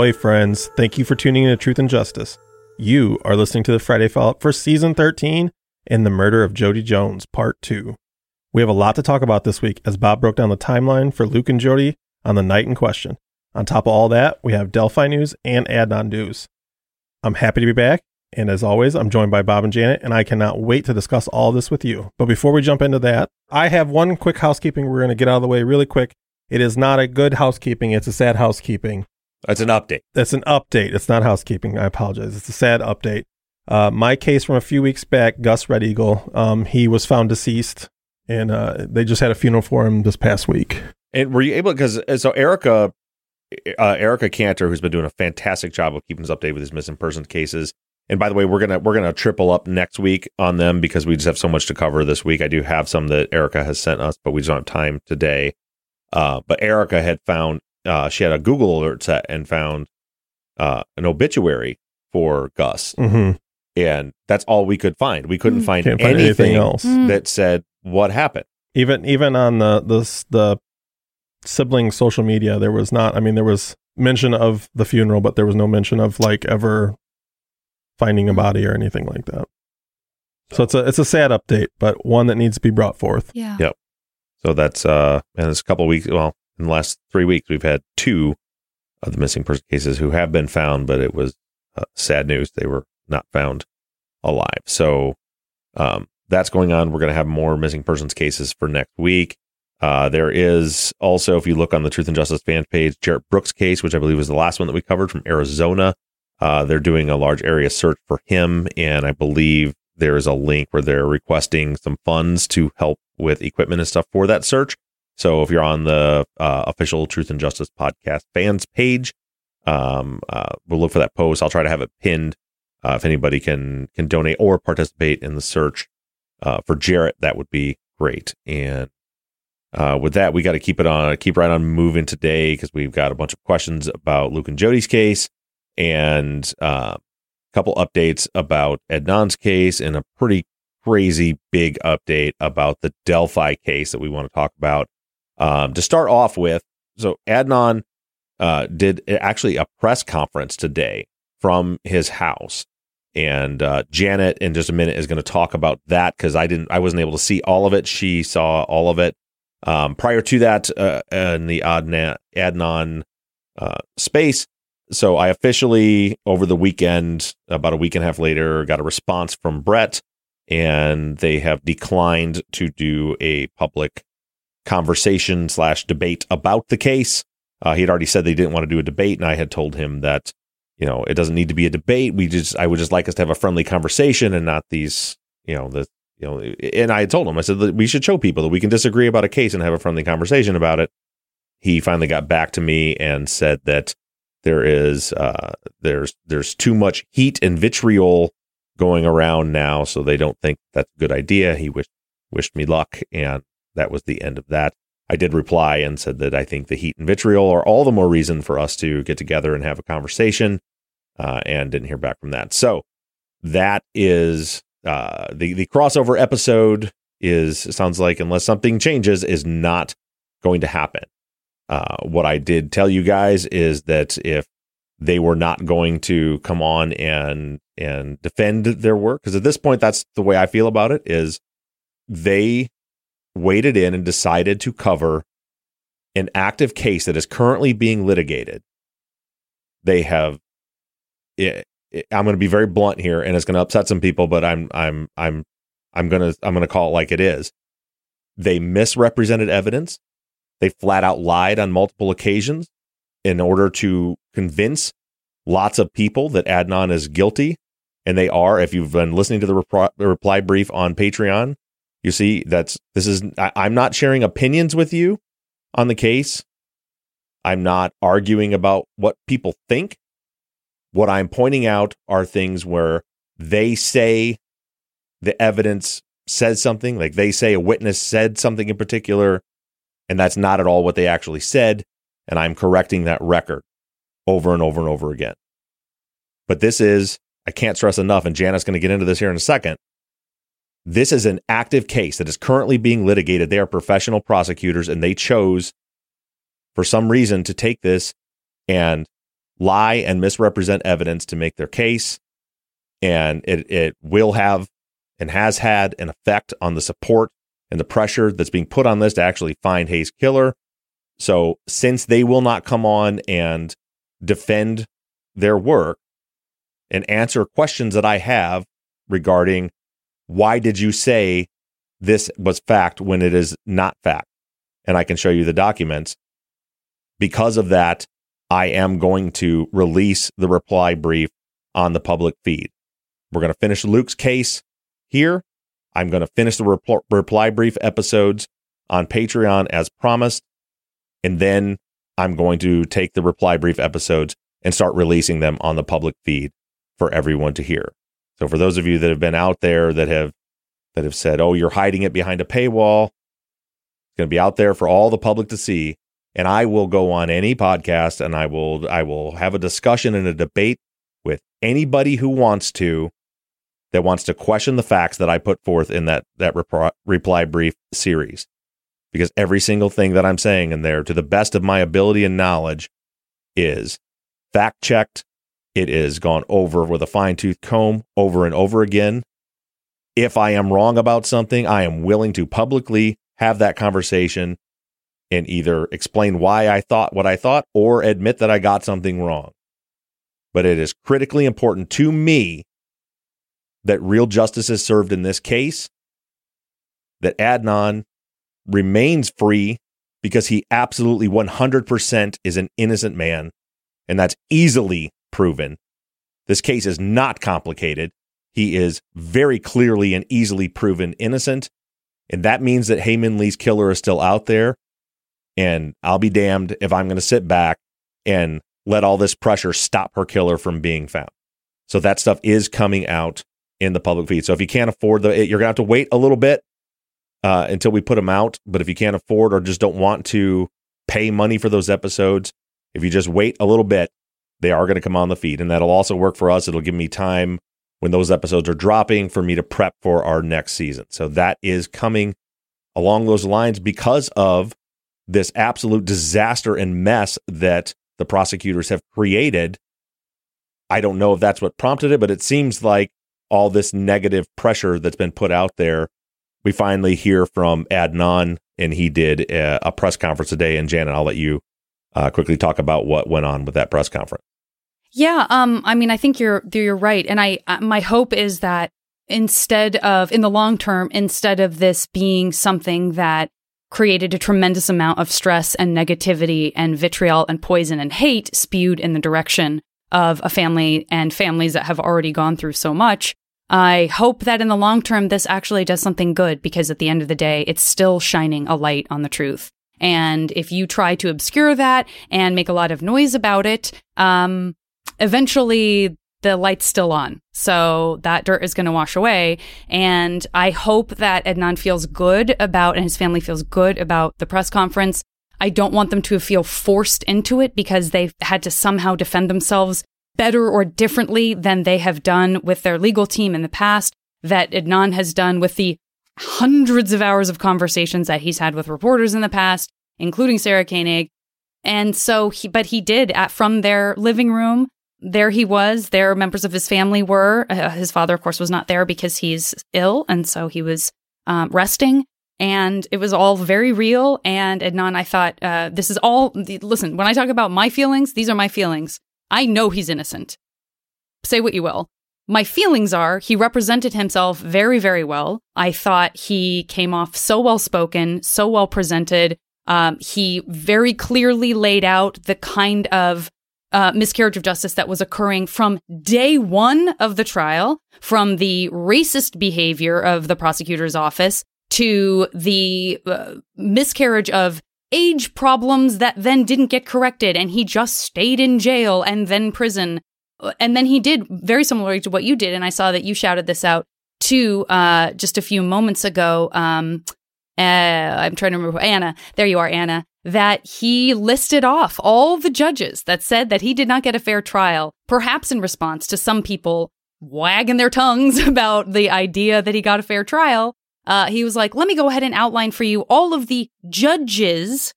Ahoy, friends. Thank you for tuning in to Truth and Justice. You are listening to the Friday Follow-Up for Season 13 and the Murder of Jodi Jones, Part 2. We have a lot to talk about this week as Bob broke down the timeline for Luke and Jodi on the night in question. On top of all that, we have Delphi news and Adnan news. I'm happy to be back, and as always, I'm joined by Bob and Janet, and I cannot wait to discuss all this with you. But before we jump into that, I have one quick housekeeping we're going to get out of the way really quick. It is not a good housekeeping, it's a sad housekeeping. That's an update. That's an update. It's not housekeeping. I apologize. It's a sad update. Uh, my case from a few weeks back, Gus Red Eagle, um, he was found deceased, and uh, they just had a funeral for him this past week. And were you able because so Erica, uh, Erica Cantor, who's been doing a fantastic job of keeping us updated with his missing persons cases. And by the way, we're gonna we're gonna triple up next week on them because we just have so much to cover this week. I do have some that Erica has sent us, but we just don't have time today. Uh, but Erica had found uh, she had a Google alert set and found uh, an obituary for Gus, Mm-hmm. and that's all we could find. We couldn't Mm. find, Can't find anything, anything else. Mm. that said what happened. Even even on the the the sibling social media, there was not. I mean, there was mention of the funeral, but there was no mention of like ever finding a body or anything like that. So it's a it's a sad update, but one that needs to be brought forth. Yeah. Yep. So that's uh, and it's a couple weeks. Well, in the last three weeks, we've had two of the missing person cases who have been found, but it was uh, sad news. They were not found alive. So um, that's going on. We're going to have more missing persons cases for next week. Uh, there is also, if you look on the Truth and Justice fan page, Jarrett Brooks case, which I believe was the last one that we covered from Arizona. Uh, they're doing a large area search for him, and I believe there is a link where they're requesting some funds to help with equipment and stuff for that search. So if you're on the uh, official Truth and Justice podcast fans page, um, uh, we'll look for that post. I'll try to have it pinned uh, if anybody can can donate or participate in the search uh, for Jarrett. That would be great. And uh, with that, we got to keep it on, keep right on moving today because we've got a bunch of questions about Luke and Jodi's case and uh, a couple updates about Adnan's case and a pretty crazy big update about the Delphi case that we want to talk about. Um, to start off with, so Adnan uh, did actually a press conference today from his house. And uh, Janet, in just a minute, is going to talk about that because I didn't, I wasn't able to see all of it. She saw all of it. Um, prior to that, uh, in the Adnan, Adnan uh, space, so I officially over the weekend, about a week and a half later, got a response from Brett, and they have declined to do a public conversation slash debate about the case. Uh, he had already said they didn't want to do a debate, and I had told him that you know it doesn't need to be a debate. We just I would just like us to have a friendly conversation and not these you know the you know. And I had told him I said that we should show people that we can disagree about a case and have a friendly conversation about it. He finally got back to me and said that there is uh, there's there's too much heat and vitriol going around now, so they don't think that's a good idea. He wished wished me luck, and that was the end of that. I did reply and said that I think the heat and vitriol are all the more reason for us to get together and have a conversation, uh, and didn't hear back from that. So that is uh, the the crossover episode is sounds like unless something changes is not going to happen. Uh, what I did tell you guys is that if they were not going to come on and and defend their work because at this point that's the way I feel about it is they waded in and decided to cover an active case that is currently being litigated. They have it, it, I'm going to be very blunt here and it's going to upset some people but I'm I'm I'm I'm going to I'm going to call it like it is. They misrepresented evidence. They flat out lied on multiple occasions in order to convince lots of people that Adnan is guilty. And they are. If you've been listening to the reply, the reply brief on Patreon, you see that's this is I'm not sharing opinions with you on the case. I'm not arguing about what people think. What I'm pointing out are things where they say the evidence says something, like they say a witness said something in particular, and that's not at all what they actually said. And I'm correcting that record over and over and over again. But this is, I can't stress enough, and Janet's going to get into this here in a second. This is an active case that is currently being litigated. They are professional prosecutors and they chose, for some reason, to take this and lie and misrepresent evidence to make their case. And it, it will have and has had an effect on the support and the pressure that's being put on this to actually find Hae's killer. So, since they will not come on and defend their work and answer questions that I have regarding why did you say this was fact when it is not fact? And I can show you the documents. Because of that, I am going to release the reply brief on the public feed. We're going to finish Luke's case here. I'm going to finish the repl- reply brief episodes on Patreon as promised. And then I'm going to take the reply brief episodes and start releasing them on the public feed for everyone to hear. So for those of you that have been out there that have that have said, "Oh, you're hiding it behind a paywall," it's going to be out there for all the public to see. And I will go on any podcast and I will I will have a discussion and a debate with anybody who wants to that wants to question the facts that I put forth in that that reply, reply brief series because every single thing that I'm saying in there, to the best of my ability and knowledge, is fact checked. It is gone over with a fine tooth comb over and over again. If I am wrong about something, I am willing to publicly have that conversation and either explain why I thought what I thought or admit that I got something wrong. But it is critically important to me that real justice is served in this case, that Adnan remains free because he absolutely 100% is an innocent man. And that's easily proven. This case is not complicated. He is very clearly and easily proven innocent. And that means that Hae Min Lee's killer is still out there. And I'll be damned if I'm going to sit back and let all this pressure stop her killer from being found. So that stuff is coming out in the public feed. So if you can't afford the, you're going to have to wait a little bit uh, until we put them out. But if you can't afford or just don't want to pay money for those episodes, if you just wait a little bit, they are going to come on the feed. And that'll also work for us. It'll give me time when those episodes are dropping for me to prep for our next season. So that is coming along those lines because of this absolute disaster and mess that the prosecutors have created. I don't know if that's what prompted it, but it seems like all this negative pressure that's been put out there we finally hear from Adnan, and he did a, press conference today. And Janet, I'll let you uh, quickly talk about what went on with that press conference. Yeah, um, I mean, I think you're you're right, and I uh, my hope is that instead of in the long term, instead of this being something that created a tremendous amount of stress and negativity and vitriol and poison and hate spewed in the direction of a family and families that have already gone through so much, I hope that in the long term, this actually does something good because at the end of the day, it's still shining a light on the truth. And if you try to obscure that and make a lot of noise about it, um, eventually the light's still on. So that dirt is going to wash away. And I hope that Adnan feels good about and his family feels good about the press conference. I don't want them to feel forced into it because they've had to somehow defend themselves better or differently than they have done with their legal team in the past, that Adnan has done with the hundreds of hours of conversations that he's had with reporters in the past, including Sarah Koenig. And so he, but he did at, from their living room. There he was. There members of his family were. Uh, his father, of course, was not there because he's ill. And so he was um, resting. And it was all very real. And Adnan, I thought, uh, this is all, listen, when I talk about my feelings, these are my feelings. I know he's innocent. Say what you will. My feelings are he represented himself very, very well. I thought he came off so well spoken, so well presented. Um, he very clearly laid out the kind of uh, miscarriage of justice that was occurring from day one of the trial, from the racist behavior of the prosecutor's office to the uh, miscarriage of age problems that then didn't get corrected and he just stayed in jail and then prison. And then he did very similarly to what you did. And I saw that you shouted this out too uh, just a few moments ago. Um, uh, I'm trying to remember Anna. There you are, Anna. That he listed off all the judges that said that he did not get a fair trial, perhaps in response to some people wagging their tongues about the idea that he got a fair trial. Uh, he was like, let me go ahead and outline for you all of the judges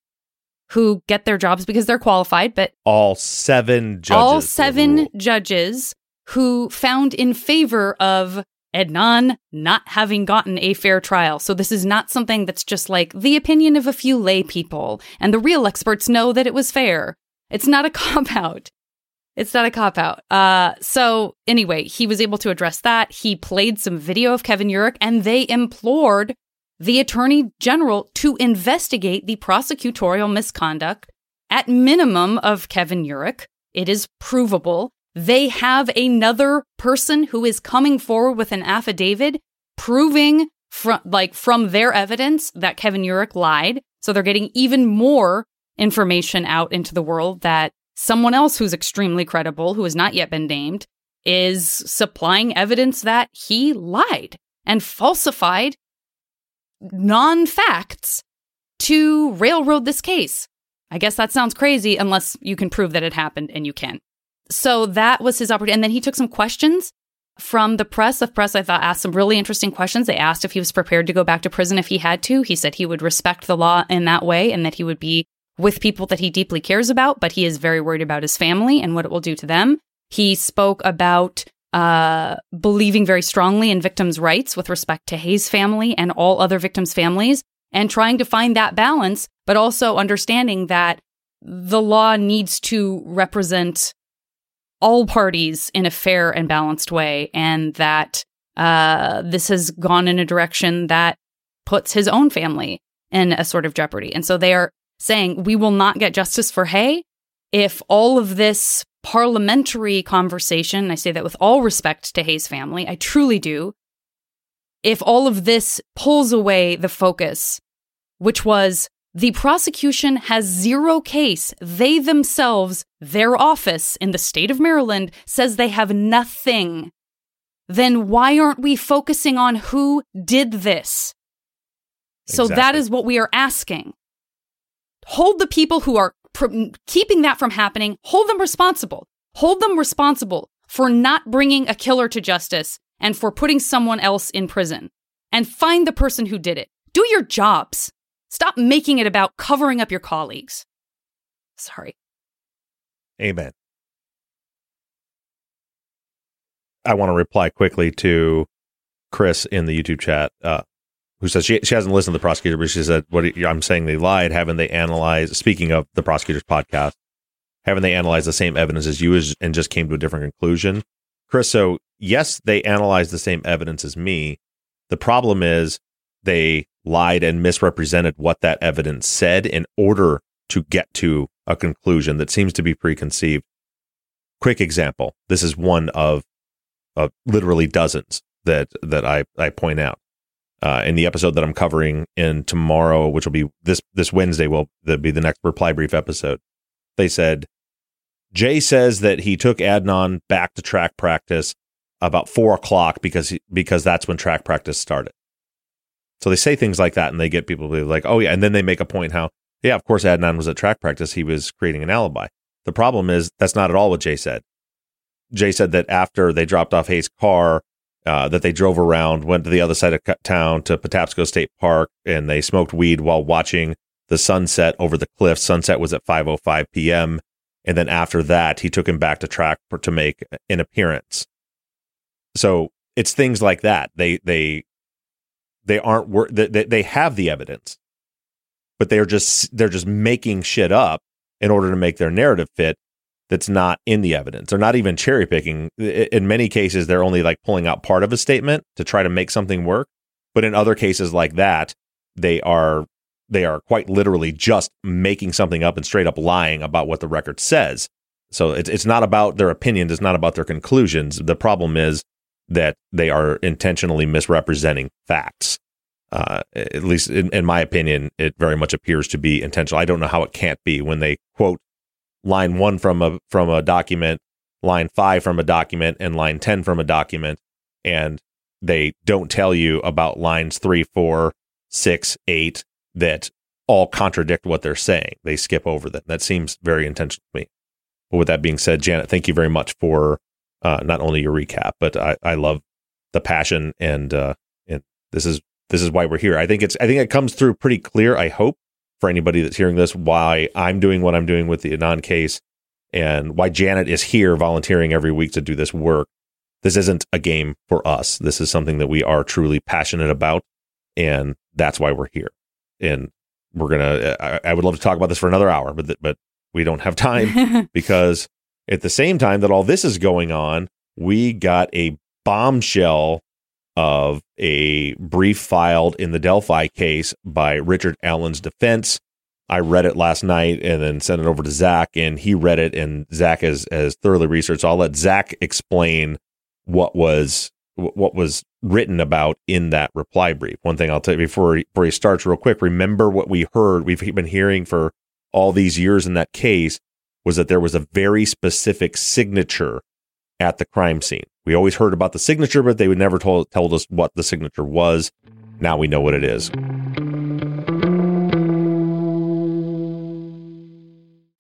who get their jobs because they're qualified, but all seven judges. All seven judges who found in favor of Adnan not having gotten a fair trial. So this is not something that's just like the opinion of a few lay people, and the real experts know that it was fair. It's not a cop out. It's not a cop out. Uh, so anyway, he was able to address that. He played some video of Kevin Urick, and they implored the attorney general to investigate the prosecutorial misconduct at minimum of Kevin Urick. It is provable. They have another person who is coming forward with an affidavit proving from like from their evidence that Kevin Urick lied. So they're getting even more information out into the world that someone else who's extremely credible, who has not yet been named, is supplying evidence that he lied and falsified non facts to railroad this case. I guess that sounds crazy unless you can prove that it happened and you can. So that was his opportunity. And then he took some questions from the press. The press, I thought, asked some really interesting questions. They asked if he was prepared to go back to prison if he had to. He said he would respect the law in that way and that he would be with people that he deeply cares about, but he is very worried about his family and what it will do to them. He spoke about uh, believing very strongly in victims' rights with respect to Hae's family and all other victims' families, and trying to find that balance, but also understanding that the law needs to represent all parties in a fair and balanced way, and that uh, this has gone in a direction that puts his own family in a sort of jeopardy. And so they are saying, we will not get justice for Hae if all of this parliamentary conversation, I say that with all respect to Hae's family, I truly do. If all of this pulls away the focus, which was the prosecution has zero case. They themselves, their office in the state of Maryland, says they have nothing. Then why aren't we focusing on who did this? So exactly. that is what we are asking. Hold the people who are pr- keeping that from happening, hold them responsible. Hold them responsible for not bringing a killer to justice and for putting someone else in prison. And find the person who did it. Do your jobs. Stop making it about covering up your colleagues. Sorry. Amen. I want to reply quickly to Chris in the YouTube chat. Uh, who says she, she hasn't listened to the prosecutor, but she said, "What I'm saying, they lied. Haven't they analyzed? Speaking of the prosecutor's podcast, haven't they analyzed the same evidence as you as, and just came to a different conclusion?" Chris, so yes, they analyzed the same evidence as me. The problem is they lied and misrepresented what that evidence said in order to get to a conclusion that seems to be preconceived. Quick example. This is one of, of literally dozens that that I, I point out uh, in the episode that I'm covering in tomorrow, which will be this this Wednesday, will be the next reply brief episode. They said Jay says that he took Adnan back to track practice about four o'clock because he, because that's when track practice started. So they say things like that, and they get people to be like, "Oh yeah," and then they make a point how, yeah, of course Adnan was at track practice; he was creating an alibi. The problem is that's not at all what Jay said. Jay said that after they dropped off Hae's car, uh, that they drove around, went to the other side of town to Patapsco State Park, and they smoked weed while watching the sunset over the cliff. Sunset was at 5:05 p.m. and then after that he took him back to track for, to make an appearance. So it's things like that. They they they aren't wor- they, they have the evidence, but they're just they're just making shit up in order to make their narrative fit that's not in the evidence. They're not even cherry picking. In many cases, they're only like pulling out part of a statement to try to make something work. But in other cases like that, they are they are quite literally just making something up and straight up lying about what the record says. So it's it's not about their opinions, it's not about their conclusions. The problem is that they are intentionally misrepresenting facts. Uh, at least in, in my opinion, it very much appears to be intentional. I don't know how it can't be when they quote line one from a from a document, line five from a document, and line ten from a document, and they don't tell you about lines three, four, six, eight that all contradict what they're saying. They skip over them. That seems very intentional to me. But with that being said, Janet, thank you very much for uh, not only your recap, but I, I love the passion and uh, and this is this is why we're here. I think it's I think it comes through pretty clear. I hope for anybody that's hearing this why I'm doing what I'm doing with the Adnan case and why Janet is here volunteering every week to do this work. This isn't a game for us. This is something that we are truly passionate about, and that's why we're here. And we're gonna. I, I would love to talk about this for another hour, but th- but we don't have time because at the same time that all this is going on, we got a bombshell of a brief filed in the Delphi case by Richard Allen's defense. I read it last night and then sent it over to Zaq, and he read it, and Zaq has, has thoroughly researched. So I'll let Zaq explain what was what was written about in that reply brief. One thing I'll tell you before he, before he starts, real quick. Remember what we heard. We've been hearing for all these years in that case was that there was a very specific signature at the crime scene. We always heard about the signature, but they would never told, told us what the signature was. Now we know what it is.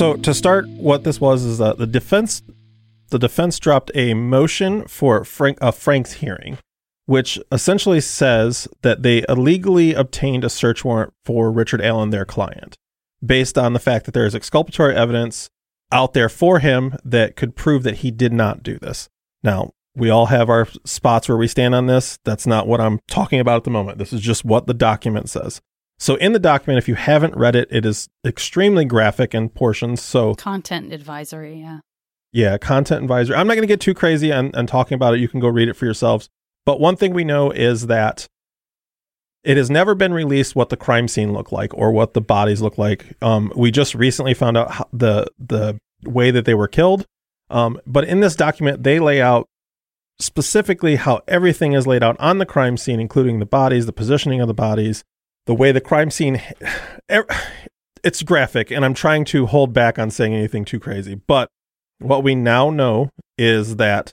So to start, what this was is that the defense, the defense dropped a motion for Frank a Franks hearing, which essentially says that they illegally obtained a search warrant for Richard Allen, their client, based on the fact that there is exculpatory evidence out there for him that could prove that he did not do this. Now, we all have our spots where we stand on this. That's not what I'm talking about at the moment. This is just what the document says. So in the document, if you haven't read it, it is extremely graphic in portions. So Content advisory, yeah. yeah, content advisory. I'm not going to get too crazy on, on talking about it. You can go read it for yourselves. But one thing we know is that it has never been released what the crime scene looked like or what the bodies looked like. Um, we just recently found out the the way that they were killed. Um, but in this document, they lay out specifically how everything is laid out on the crime scene, including the bodies, the positioning of the bodies, the way the crime scene it's graphic and i'm trying to hold back on saying anything too crazy but what we now know is that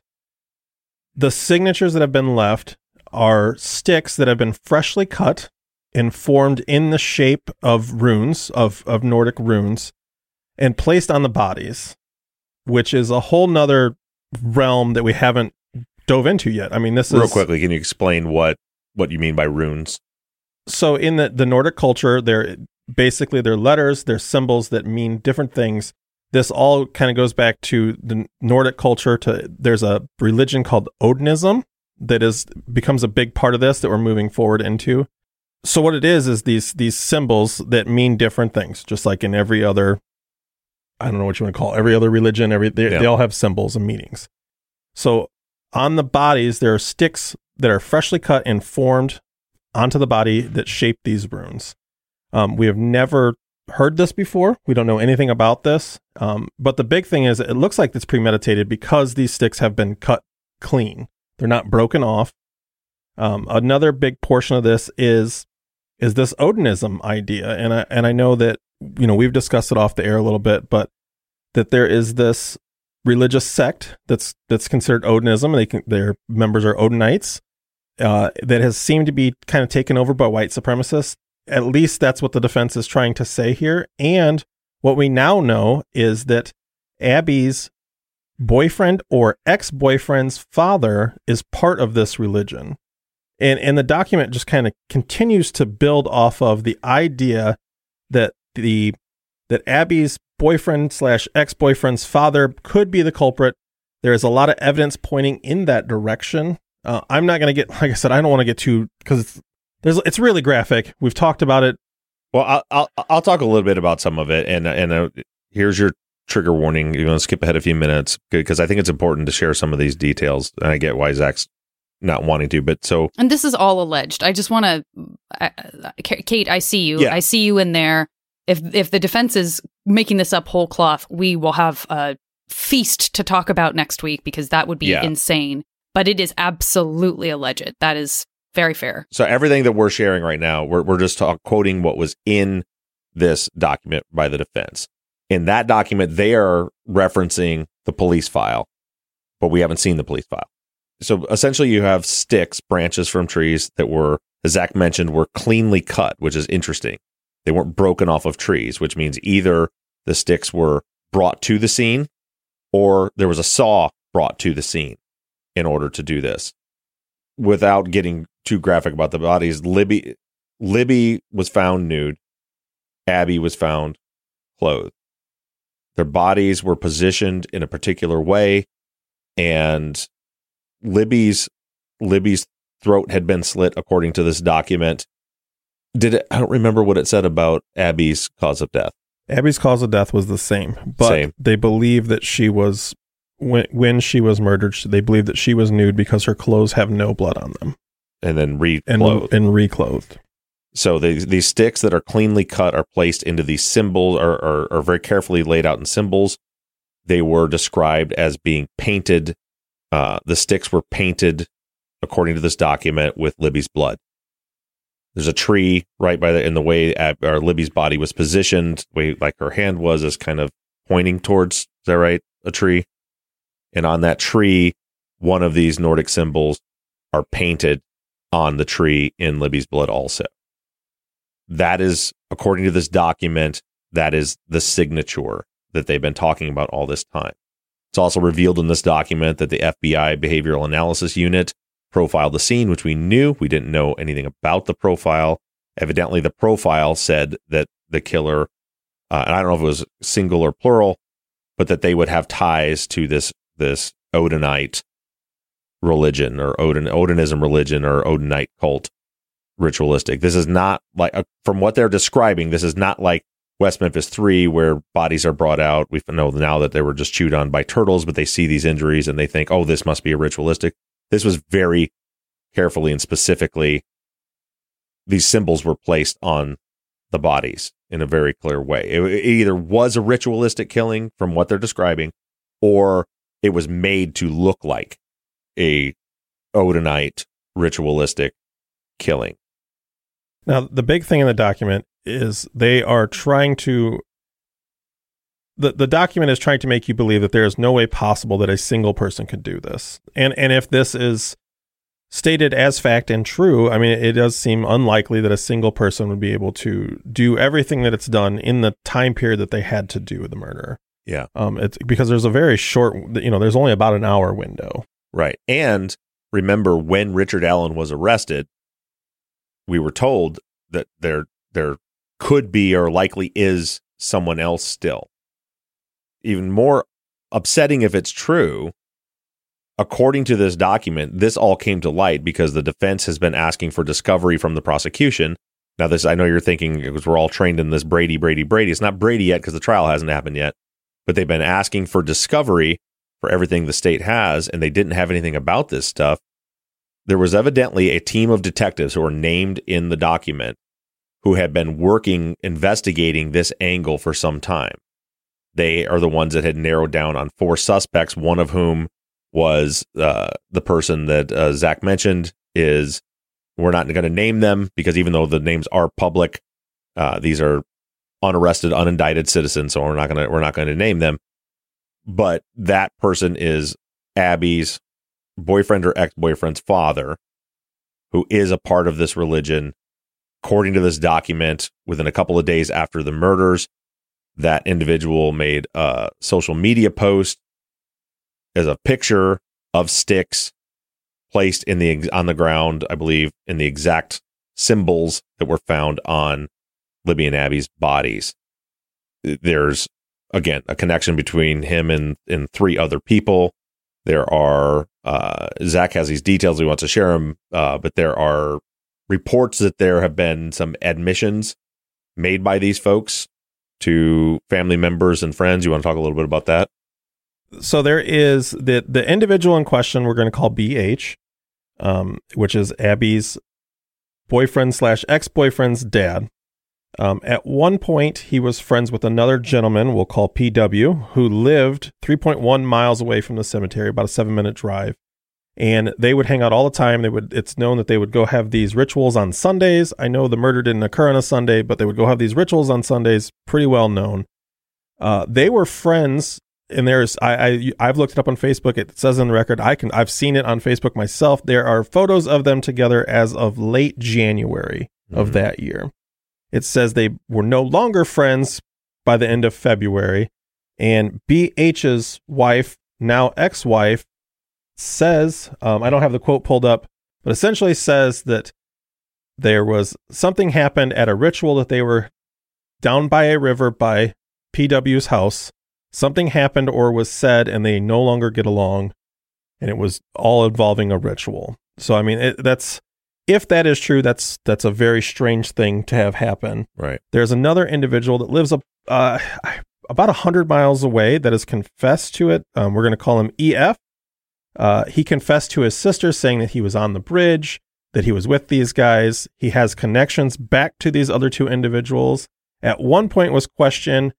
the signatures that have been left are sticks that have been freshly cut and formed in the shape of runes, of, of Nordic runes, and placed on the bodies, which is a whole nother realm that we haven't dove into yet. I mean, this Real is real quickly, can you explain what what you mean by runes? so in the, the Nordic culture, they're basically they're letters, they're symbols that mean different things. This all kind of goes back to the Nordic culture. To there's a religion called Odinism that is becomes a big part of this that we're moving forward into. So what it is is these these symbols that mean different things, just like in every other. I don't know what you want to call it, every other religion. Every they, Yeah. they all have symbols and meanings. So on the bodies, there are sticks that are freshly cut and formed onto the body that shape these runes. Um, we have never heard this before. We don't know anything about this. Um, but the big thing is, it looks like it's premeditated because these sticks have been cut clean. They're not broken off. Um, another big portion of this is is this Odinism idea, and I and I know that you know we've discussed it off the air a little bit, but that there is this religious sect that's that's considered Odinism. They can, their members are Odinites uh, that has seemed to be kind of taken over by white supremacists. At least that's what the defense is trying to say here. And what we now know is that Abby's boyfriend or ex boyfriend's father is part of this religion. And, and the document just kind of continues to build off of the idea that the that Abby's boyfriend slash ex boyfriend's father could be the culprit. There is a lot of evidence pointing in that direction. Uh, I'm not going to get, like I said, I don't want to get too because it's there's it's really graphic. We've talked about it. Well, I'll, I'll I'll talk a little bit about some of it, and and uh, here's your trigger warning. You're going to skip ahead a few minutes because I think it's important to share some of these details, and I get why Zaq's not wanting to. But so And this is all alleged. I just want to, Kate. I see you. Yeah. I see you in there. If if the defense is making this up whole cloth, we will have a feast to talk about next week because that would be Yeah. insane. But it is absolutely alleged. That is very fair. so everything that we're sharing right now, we're we're just talk, quoting what was in this document by the defense. In that document, they are referencing the police file, but we haven't seen the police file. So essentially, you have sticks, branches from trees that were, as Zaq mentioned, were cleanly cut, which is interesting. They weren't broken off of trees, which means either the sticks were brought to the scene or there was a saw brought to the scene in order to do this. Without getting too graphic about the bodies, Libby Libby was found nude. Abby was found clothed. Their bodies were positioned in a particular way, and Libby's Libby's throat had been slit according to this document. Did it? I don't remember what it said about Abby's cause of death. Abby's cause of death was the same, but Same. they believe that she was when when she was murdered. They believe that she was nude because her clothes have no blood on them And then re and and reclothed. So these these sticks that are cleanly cut are placed into these symbols, are, are are very carefully laid out in symbols. They were described as being painted. Uh, the sticks were painted, according to this document, with Libby's blood. There's a tree right by the in the way or Libby's body was positioned, way like her hand was, is kind of pointing towards. Is that right? A tree, and on that tree, one of these Nordic symbols are painted on the tree in Libby's blood also that is according to this document that is the signature that they've been talking about all this time it's also revealed in this document that the fbi behavioral analysis unit profiled the scene which we knew we didn't know anything about the profile evidently the profile said that the killer uh, and i don't know if it was single or plural but that they would have ties to this this odinite religion or odin odinism religion or odinite cult ritualistic. This is not like uh, from what they're describing. This is not like West Memphis Three, where bodies are brought out. We know now that they were just chewed on by turtles, but they see these injuries and they think, "Oh, this must be a ritualistic." This was very carefully and specifically. These symbols were placed on the bodies in a very clear way. It, it either was a ritualistic killing from what they're describing, or it was made to look like a Odinite ritualistic killing. Now, the big thing in the document is they are trying to the, the document is trying to make you believe that there is no way possible that a single person could do this. And and if this is stated as fact and true, I mean it does seem unlikely that a single person would be able to do everything that it's done in the time period that they had to do the murder. Yeah. Um it's because there's a very short you know, there's only about an hour window. Right. And remember when Richard Allen was arrested, we were told that there there could be or likely is someone else still. Even more upsetting if it's true, according to this document, this all came to light because the defense has been asking for discovery from the prosecution. Now, this I know you're thinking because we're all trained in this Brady, Brady, Brady. It's not Brady yet because the trial hasn't happened yet, but they've been asking for discovery for everything the state has, and they didn't have anything about this stuff. There was evidently a team of detectives who were named in the document who had been working investigating this angle for some time. They are the ones that had narrowed down on four suspects, one of whom was uh, the person that uh, Zaq mentioned. Is we're not going to name them because even though the names are public, uh, these are unarrested, unindicted citizens, so we're not going to we're not going to name them. But that person is Abby's boyfriend or ex boyfriend's father, who is a part of this religion. According to this document, within a couple of days after the murders, that individual made a social media post as a picture of sticks placed in the on the ground, I believe, in the exact symbols that were found on Libby and Abby's bodies. There's again a connection between him and and three other people. There are uh, Zaq has these details he wants to share them, uh, but there are reports that there have been some admissions made by these folks to family members and friends. You want to talk a little bit about that? So there is the the individual in question we're going to call BH, um, which is Abby's boyfriend slash ex boyfriend's dad. Um, at one point, he was friends with another gentleman we'll call PW, who lived 3.1 miles away from the cemetery, about a seven minute drive. And they would hang out all the time. They would. It's known that they would go have these rituals on Sundays. I know the murder didn't occur on a Sunday, but they would go have these rituals on Sundays. Pretty well known. Uh, they were friends, and there's I, I I've looked it up on Facebook. It says in the record. I can I've seen it on Facebook myself. There are photos of them together as of late January of Mhm. that year. It says they were no longer friends by the end of February. And BH's wife, now ex wife, says, um, I don't have the quote pulled up, but essentially says that there was something happened at a ritual that they were down by a river by PW's house. Something happened or was said, and they no longer get along. And it was all involving a ritual. So, I mean, it, that's if that is true, that's that's a very strange thing to have happen. Right. There's another individual that lives up uh, about 100 miles away that has confessed to it. Um, we're going to call him EF. Uh, he confessed to his sister saying that he was on the bridge, that he was with these guys. He has connections back to these other two individuals. At one point was questioned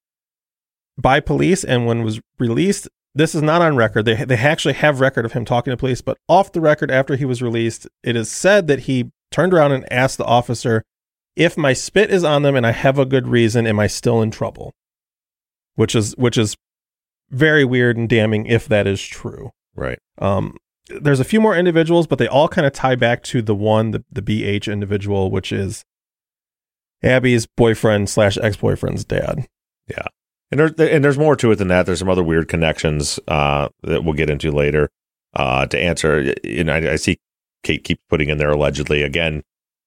by police and when was released, this is not on record. They they actually have record of him talking to police, but off the record after he was released, it is said that he turned around and asked the officer, "If my spit is on them and I have a good reason, am I still in trouble?" Which is which is very weird and damning if that is true. Right. Um, there's a few more individuals, but they all kind of tie back to the one, the, the BH individual, which is Abby's boyfriend slash ex boyfriend's dad. Yeah. And there's and there's more to it than that. There's some other weird connections uh, that we'll get into later. Uh, to answer, you know, I, I see Kate keep putting in there allegedly. Again,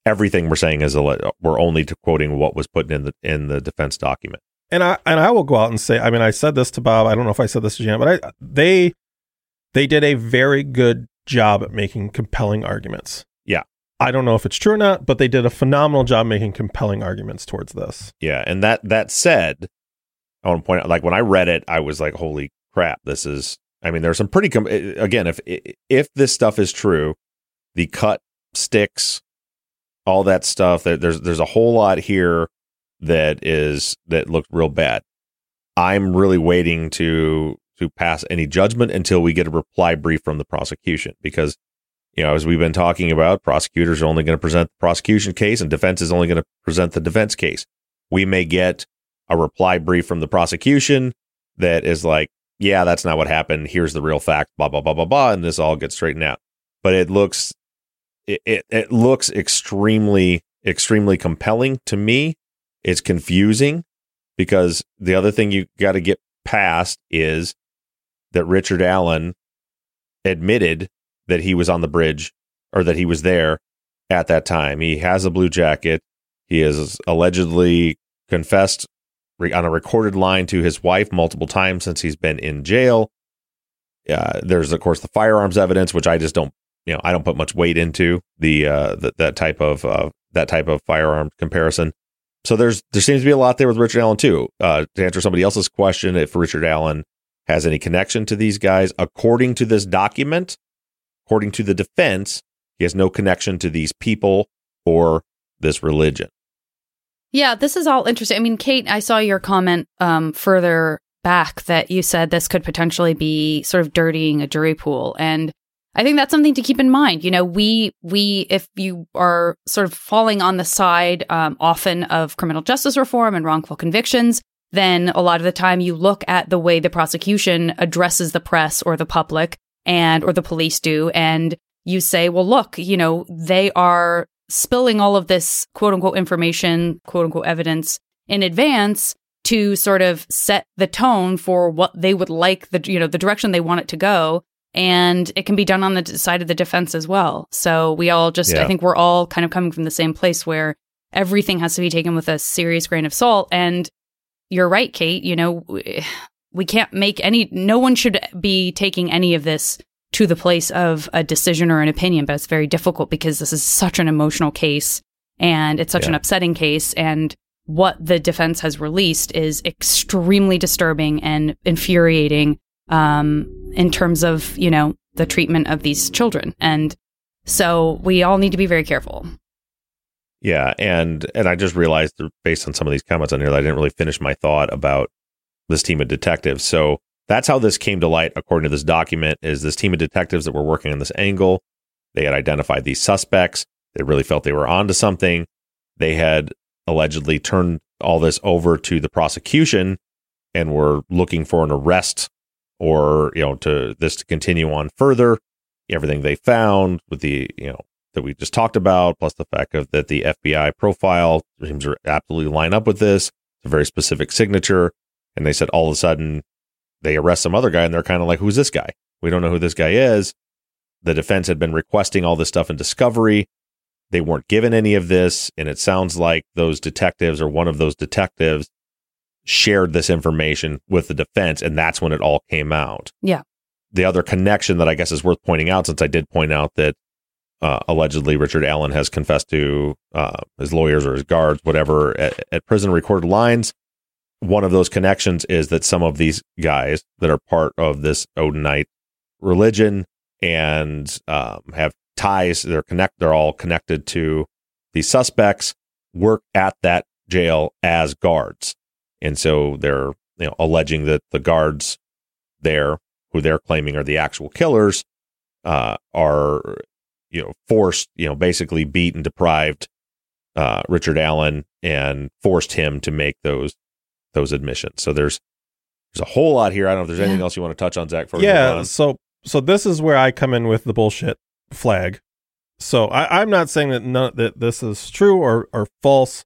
everything we're saying is alle- we're only to quoting what was put in the in the defense document. and I and I will go out and say, I mean, I said this to Bob. I don't know if I said this to Jan, but I they they did a very good job at making compelling arguments. Yeah. I don't know if it's true or not, but they did a phenomenal job making compelling arguments towards this. Yeah, and that that said, I want to point out, like when I read it, I was like, "Holy crap! This is." I mean, there's some pretty. Com- eh, eh, again, if if this stuff is true, the cut sticks, all that stuff. That there's there's a whole lot here that is that looked real bad. I'm really waiting to to pass any judgment until we get a reply brief from the prosecution because you know as we've been talking about prosecutors are only going to present the prosecution case and defense is only going to present the defense case we may get a reply brief from the prosecution that is like, yeah, that's not what happened. Here's the real fact, blah, blah, blah, blah, blah. And this all gets straightened out. But it looks, it, it, it looks extremely, extremely compelling to me. It's confusing because the other thing you got to get past is that Richard Allen admitted that he was on the bridge or that he was there at that time. He has a blue jacket. He has allegedly confessed on a recorded line to his wife multiple times since he's been in jail. Uh, there's of course the firearms evidence, which I just don't, you know, I don't put much weight into the uh, the, that type of uh, that type of firearm comparison. So there's there seems to be a lot there with Richard Allen too. Uh, to answer somebody else's question, if Richard Allen has any connection to these guys, according to this document, according to the defense, he has no connection to these people or this religion. Yeah, this is all interesting. I mean, Kate, I saw your comment um, further back that you said this could potentially be sort of dirtying a jury pool, and I think that's something to keep in mind. You know, we we if you are sort of falling on the side um, often of criminal justice reform and wrongful convictions, then a lot of the time you look at the way the prosecution addresses the press or the public and or the police do, and you say, well, look, you know, they are spilling all of this quote unquote information, quote unquote evidence in advance to sort of set the tone for what they would like the you know the direction they want it to go. And it can be done on the side of the defense as well. So we all just Yeah. i think we're all kind of coming from the same place where everything has to be taken with a serious grain of salt. And you're right kate you know we- can't make any no one should be taking any of this to the place of a decision or an opinion but it's very difficult because this is such an emotional case and it's such Yeah. an upsetting case. And what the defense has released is extremely disturbing and infuriating um, in terms of you know the treatment of these children. And so we all need to be very careful Yeah, and and I just realized based on some of these comments on here that I didn't really finish my thought about this team of detectives. So that's how this came to light, according to this document, is this team of detectives that were working on this angle. They had identified these suspects. They really felt they were onto something. They had allegedly turned all this over to the prosecution and were looking for an arrest or you know to this to continue on further. Everything they found with the you know that we just talked about, plus the fact of that the FBI profile seems to absolutely line up with this. It's a very specific signature. And they said all of a sudden they arrest some other guy and they're kind of like, who's this guy? We don't know who this guy is. The defense had been requesting all this stuff in discovery. They weren't given any of this. And it sounds like those detectives or one of those detectives shared this information with the defense. And that's when it all came out. Yeah. The other connection that I guess is worth pointing out, since I did point out that uh, allegedly Richard Allen has confessed to uh, his lawyers or his guards, whatever, at, at prison recorded lines. One of those connections is that some of these guys that are part of this Odinite religion and um, have ties, they're connect, they're all connected to the suspects, work at that jail as guards, and so they're you know alleging that the guards there, who they're claiming are the actual killers, uh, are you know forced you know basically beat and deprived uh, Richard Allen and forced him to make those those admissions. So there's there's a whole lot here. I don't know if there's anything else you want to touch on, Zaq. before yeah so so this is where i come in with the bullshit flag so I, i'm not saying that none, that this is true or or false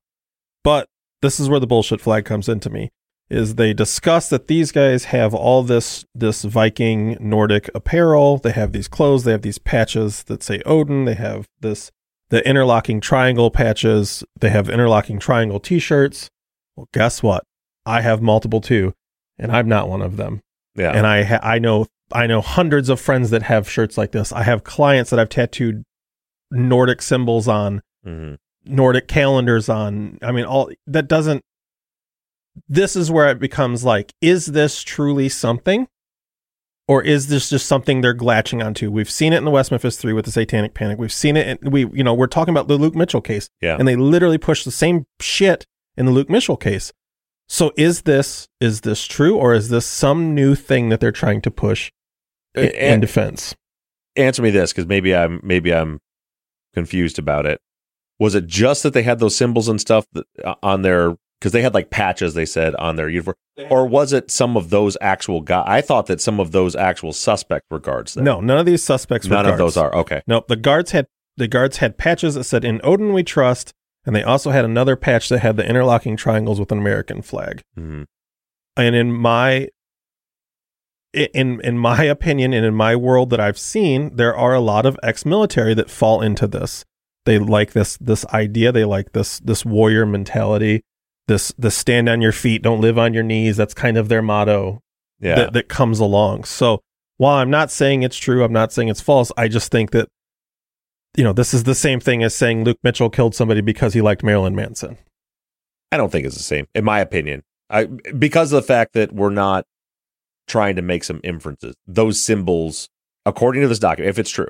but this is where the bullshit flag comes into me is they discuss that these guys have all this this viking nordic apparel they have these clothes they have these patches that say odin they have this the interlocking triangle patches they have interlocking triangle t-shirts well guess what i have multiple too and i'm not one of them yeah, and I ha- I know I know hundreds of friends that have shirts like this. I have clients that I've tattooed Nordic symbols on, Mhm. Nordic calendars on. I mean, all that doesn't. This is where it becomes like, is this truly something, or is this just something they're glatching onto? We've seen it in the West Memphis Three with the Satanic Panic. We've seen it. In, we you know we're talking about the Luke Mitchell case, yeah. and they literally push the same shit in the Luke Mitchell case. So is this is this true or is this some new thing that they're trying to push i- in, And- defense? answer me this because maybe I'm maybe I'm confused about it. Was it just that they had those symbols and stuff that, uh, on their because they had like patches they said on their uniform, or was it some of those actual guys? I thought that some of those actual suspects were guards. There. No, none of these suspects were none of those are okay. Nope. The guards had the guards had patches that said "In Odin We Trust," and they also had another patch that had the interlocking triangles with an American flag. Mhm. And in my in in my opinion and in my world that I've seen, there are a lot of ex-military that fall into this. They like this this idea. They like this this warrior mentality. This this stand on your feet, don't live on your knees. That's kind of their motto Yeah, that, that comes along. So while I'm not saying it's true, I'm not saying it's false. I just think that you know this is the same thing as saying Luke Mitchell killed somebody because he liked Marilyn Manson. I don't think it's the same, in my opinion. I because of the fact that we're not trying to make some inferences. Those symbols, according to this document, if it's true,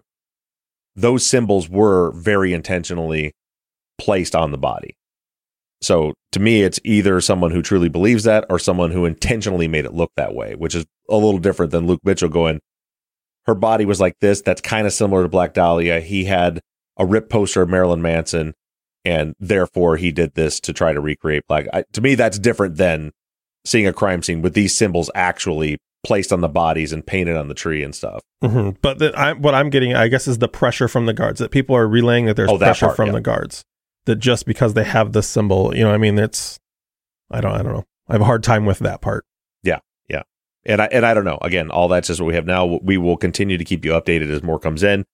those symbols were very intentionally placed on the body. So to me, it's either someone who truly believes that or someone who intentionally made it look that way, which is a little different than Luke Mitchell going, her body was like this. That's kind of similar to Black Dahlia. He had a rip poster of Marilyn Manson, and therefore he did this to try to recreate Black. I, to me, that's different than seeing a crime scene with these symbols actually placed on the bodies and painted on the tree and stuff. hmm But that I, what I'm getting, I guess, is the pressure from the guards that people are relaying that there's Oh, that pressure part, from yeah. the guards that just because they have this symbol, you know, I mean, it's I don't, I don't know. I have a hard time with that part. Yeah. Yeah. And I and I don't know. Again, all that's just what we have now. We will continue to keep you updated as more comes in.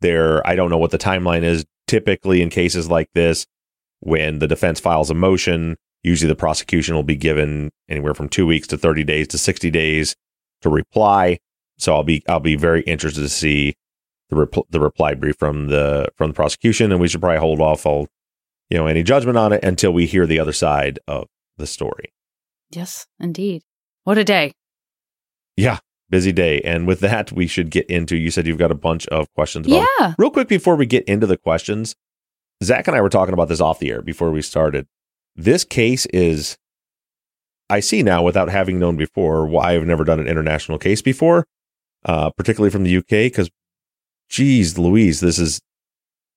There, I don't know what the timeline is. Typically, in cases like this, when the defense files a motion, usually the prosecution will be given anywhere from two weeks to thirty days to sixty days to reply. So I'll be I'll be very interested to see the repl- the reply brief from the from the prosecution, and we should probably hold off all you know any judgment on it until we hear the other side of the story. Yes, indeed. What a day. Yeah, busy day. And with that, we should get into. You said you've got a bunch of questions. About Yeah. Real quick before we get into the questions, Zaq and I were talking about this off the air before we started. This case is, I see now without having known before why I've never done an international case before, uh, particularly from the UK, because, geez, Louise, this is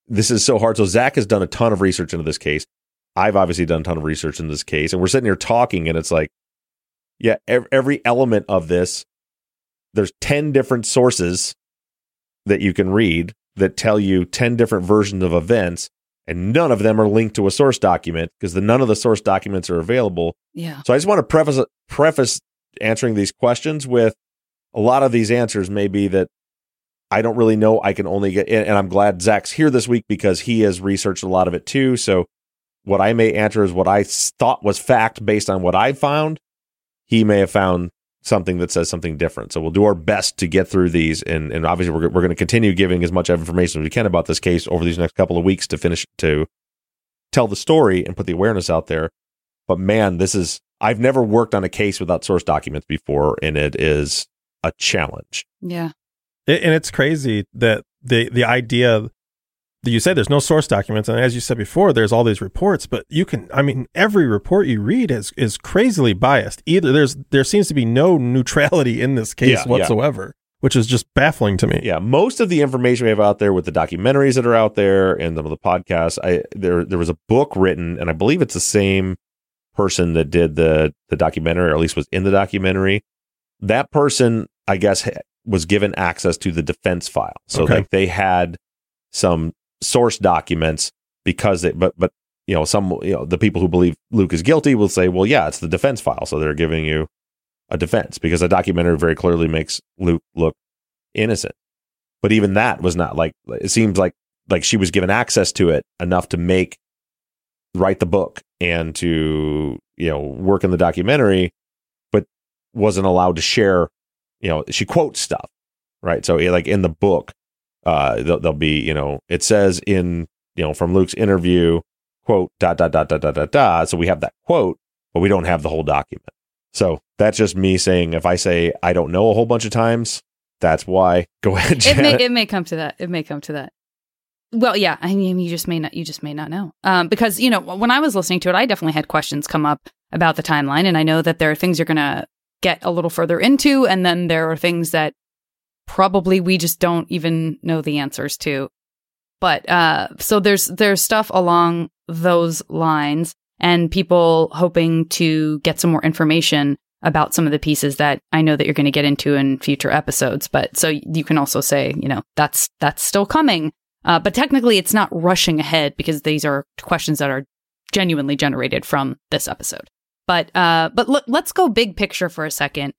this is so hard. So Zaq has done a ton of research into this case. I've obviously done a ton of research in this case, and we're sitting here talking, and it's like, yeah, every element of this, there's 10 different sources that you can read that tell you 10 different versions of events, and none of them are linked to a source document because the none of the source documents are available. Yeah. So I just want to preface preface answering these questions with a lot of these answers may be that I don't really know. I can only get, and I'm glad Zaq's here this week because he has researched a lot of it too. So what I may answer is what I thought was fact based on what I found. He may have found something that says something different. So we'll do our best to get through these, and and obviously we're we're going to continue giving as much information as we can about this case over these next couple of weeks to finish to tell the story and put the awareness out there. But man, this is I've never worked on a case without source documents before, and it is a challenge. Yeah. It, and it's crazy that the the idea that you said there's no source documents, and as you said before, there's all these reports. But you can, I mean, every report you read is is crazily biased. Either there's there seems to be no neutrality in this case Yeah, yeah. whatsoever, which is just baffling to me. Yeah, most of the information we have out there with the documentaries that are out there and some of the podcasts, I there there was a book written, and I believe it's the same person that did the the documentary, or at least was in the documentary. That person, I guess, was given access to the defense file, so Okay. like they had some source documents because they, but but you know some you know the people who believe Luke is guilty will say, well, yeah, it's the defense file, so they're giving you a defense because a documentary very clearly makes Luke look innocent. But even that was not like it seems like like she was given access to it enough to make write the book and to you know work in the documentary but wasn't allowed to share you know she quotes stuff right so like in the book uh there'll, there'll be you know it says in you know from luke's interview quote dot dot dot dot dot dot dot so we have that quote but we don't have the whole document so that's just me saying if i say i don't know a whole bunch of times that's why go ahead It may it may come to that. It may come to that. Well, yeah. I mean, you just may not. You just may not know. Um, because you know, when I was listening to it, I definitely had questions come up about the timeline, and I know that there are things you're gonna get a little further into, and then there are things that probably we just don't even know the answers to. But uh, so there's there's stuff along those lines. and people hoping to get some more information about some of the pieces that I know that you're going to get into in future episodes. But so you can also say, you know, that's that's still coming. Uh, but technically, it's not rushing ahead because these are questions that are genuinely generated from this episode. But uh, but let's go big picture for a second.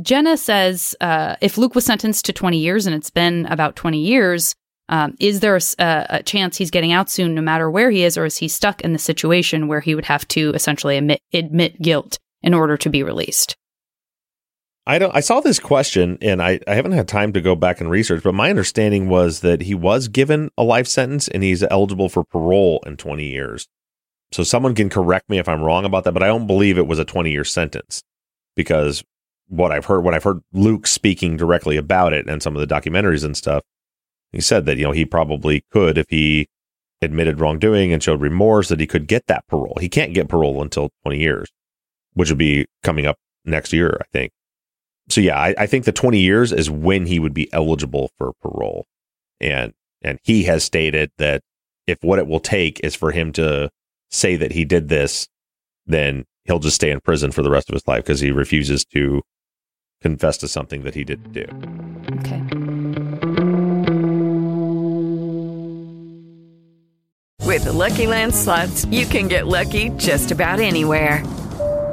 Jenna says, uh, if Luke was sentenced to 20 years and it's been about 20 years, um, is there a, a, chance he's getting out soon, no matter where he is, or is he stuck in the situation where he would have to essentially admit admit guilt in order to be released? I don't. I saw this question, and I, I haven't had time to go back and research. But my understanding was that he was given a life sentence, and he's eligible for parole in 20 years. So someone can correct me if I'm wrong about that, but I don't believe it was a 20 year sentence because what I've heard, what I've heard Luke speaking directly about it and some of the documentaries and stuff, he said that, you know, he probably could, if he admitted wrongdoing and showed remorse, that he could get that parole. He can't get parole until 20 years, which would be coming up next year, I think. So yeah, I, I think the 20 years is when he would be eligible for parole. And, and he has stated that if what it will take is for him to say that he did this, then he'll just stay in prison for the rest of his life because he refuses to confess to something that he didn't do. Okay. With the Lucky Land slots, you can get lucky just about anywhere.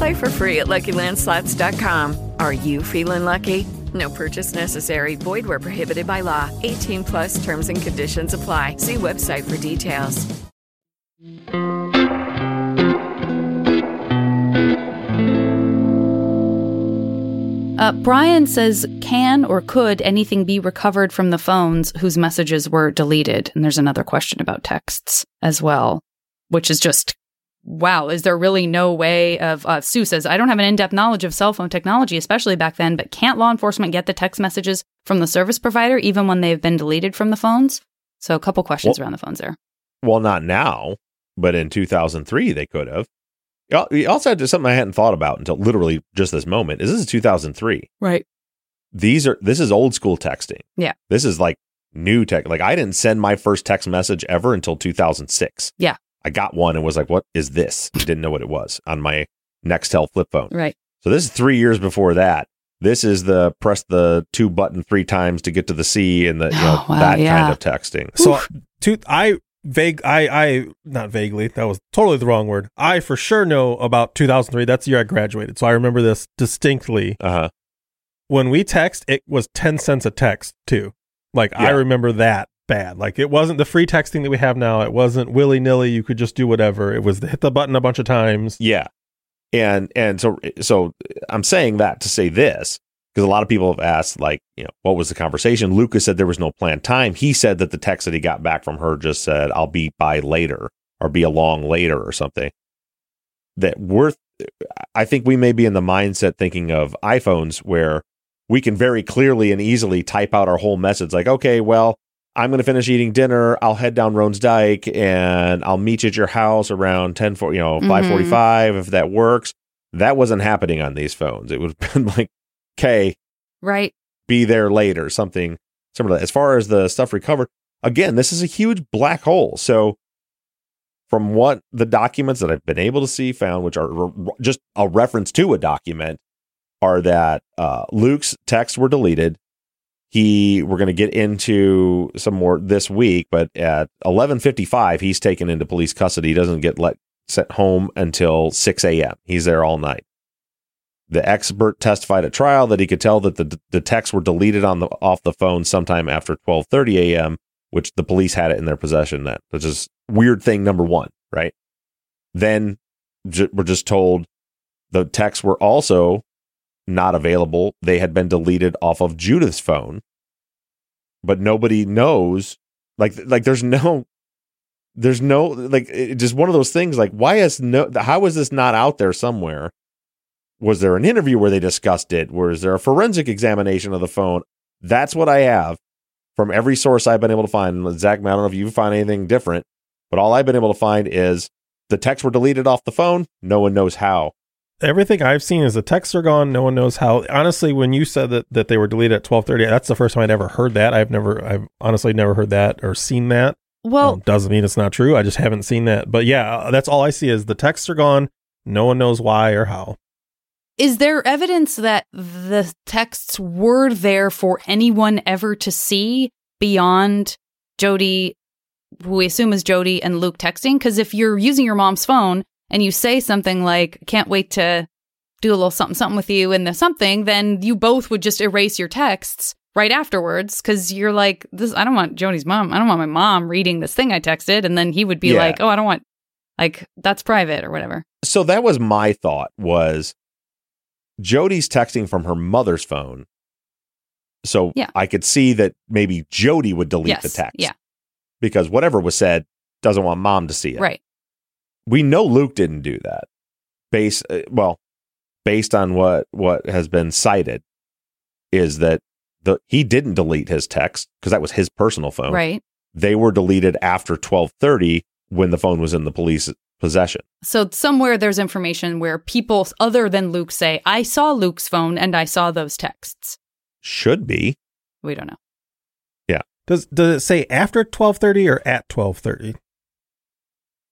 Play for free at LuckyLandSlots.com. Are you feeling lucky? No purchase necessary. Void where prohibited by law. 18 plus terms and conditions apply. See website for details. Uh, Brian says, can or could anything be recovered from the phones whose messages were deleted? And there's another question about texts as well, which is just, wow, is there really no way of, uh, Sue says, I don't have an in depth knowledge of cell phone technology, especially back then, but can't law enforcement get the text messages from the service provider even when they've been deleted from the phones? So a couple questions Well- around the phones there. Well, not now, but in 2003 they could have. You also had something I hadn't thought about until literally just this moment. Is this is 2003? Right. These are this is old school texting. Yeah. This is like new tech. Like I didn't send my first text message ever until 2006. Yeah. I got one and was like, "What is this?" Didn't know what it was on my Nextel flip phone. Right. So this is three years before that. This is the press the two button three times to get to the C and the you know Oh, wow, that yeah. kind of texting. So, to, I vague, I, I, not vaguely, that was totally the wrong word. I for sure know about 2003. That's the year I graduated. So I remember this distinctly. Uh huh. When we text, it was 10 cents a text too. Like I remember that bad. Like it wasn't the free texting that we have now. It wasn't willy nilly. You could just do whatever. It was hit the button a bunch of times. Yeah. And and so so I'm saying that to say this because a lot of people have asked like, you know, what was the conversation? Lucas said there was no planned time. He said that the text that he got back from her just said I'll be by later or be along later or something. That we're I think we may be in the mindset thinking of iPhones where we can very clearly and easily type out our whole message like, okay, well, I'm going to finish eating dinner. I'll head down Roans Dyke and I'll meet you at your house around 10, for, you know, Mhm. 545 if that works. That wasn't happening on these phones. It would have been like, okay, Right. be there later, something similar. As far as the stuff recovered, again, this is a huge black hole. So from what the documents that I've been able to see found, which are re- just a reference to a document, are that uh, Luke's texts were deleted. He we're going to get into some more this week, but at 11:55 he's taken into police custody. He doesn't get let sent home until 6 a.m. He's there all night. The expert testified at trial that he could tell that the the texts were deleted on the off the phone sometime after 12:30 a.m., which the police had it in their possession then, which is weird thing number 1, right? Then j- we're just told the texts were also not available. They had been deleted off of Judith's phone. But nobody knows like like there's no there's no like it, just one of those things like why is no how is this not out there somewhere? Was there an interview where they discussed it? Was there a forensic examination of the phone? That's what i have from every source i've been able to find. Zaq i don't know if you find anything different but all i've been able to find is the texts were deleted off the phone. No one knows how Everything I've seen is the texts are gone. No one knows how. Honestly, when you said that, that they were deleted at twelve thirty, that's the first time I'd ever heard that. I've never, I've honestly never heard that or seen that. Well, Um, doesn't mean it's not true. I just haven't seen that. But yeah, uh, that's all I see is the texts are gone. No one knows why or how. is there evidence that the texts were there for anyone ever to see beyond Jodi, who we assume is Jodi and Luke texting? Because if you're using your mom's phone and you say something like, can't wait to do a little something, something with you and the something, then you both would just erase your texts right afterwards because you're like, this, I don't want Jodi's mom. I don't want my mom reading this thing I texted. And then he would be Yeah. like, oh, I don't want, like, that's private or whatever. so that was my thought was Jodi's texting from her mother's phone. So Yeah. I could see that maybe Jodi would delete yes. the text. Yeah. Because whatever was said doesn't want mom to see it. Right. We know Luke didn't do that. Based uh, well, based on what what has been cited is that the he didn't delete his text because that was his personal phone. Right. They were deleted after 12:30 when the phone was in the police possession. So somewhere there's information where people other than Luke say, I saw Luke's phone and I saw those texts. Should be. We don't know. Yeah. Does does it say after twelve thirty or at twelve thirty?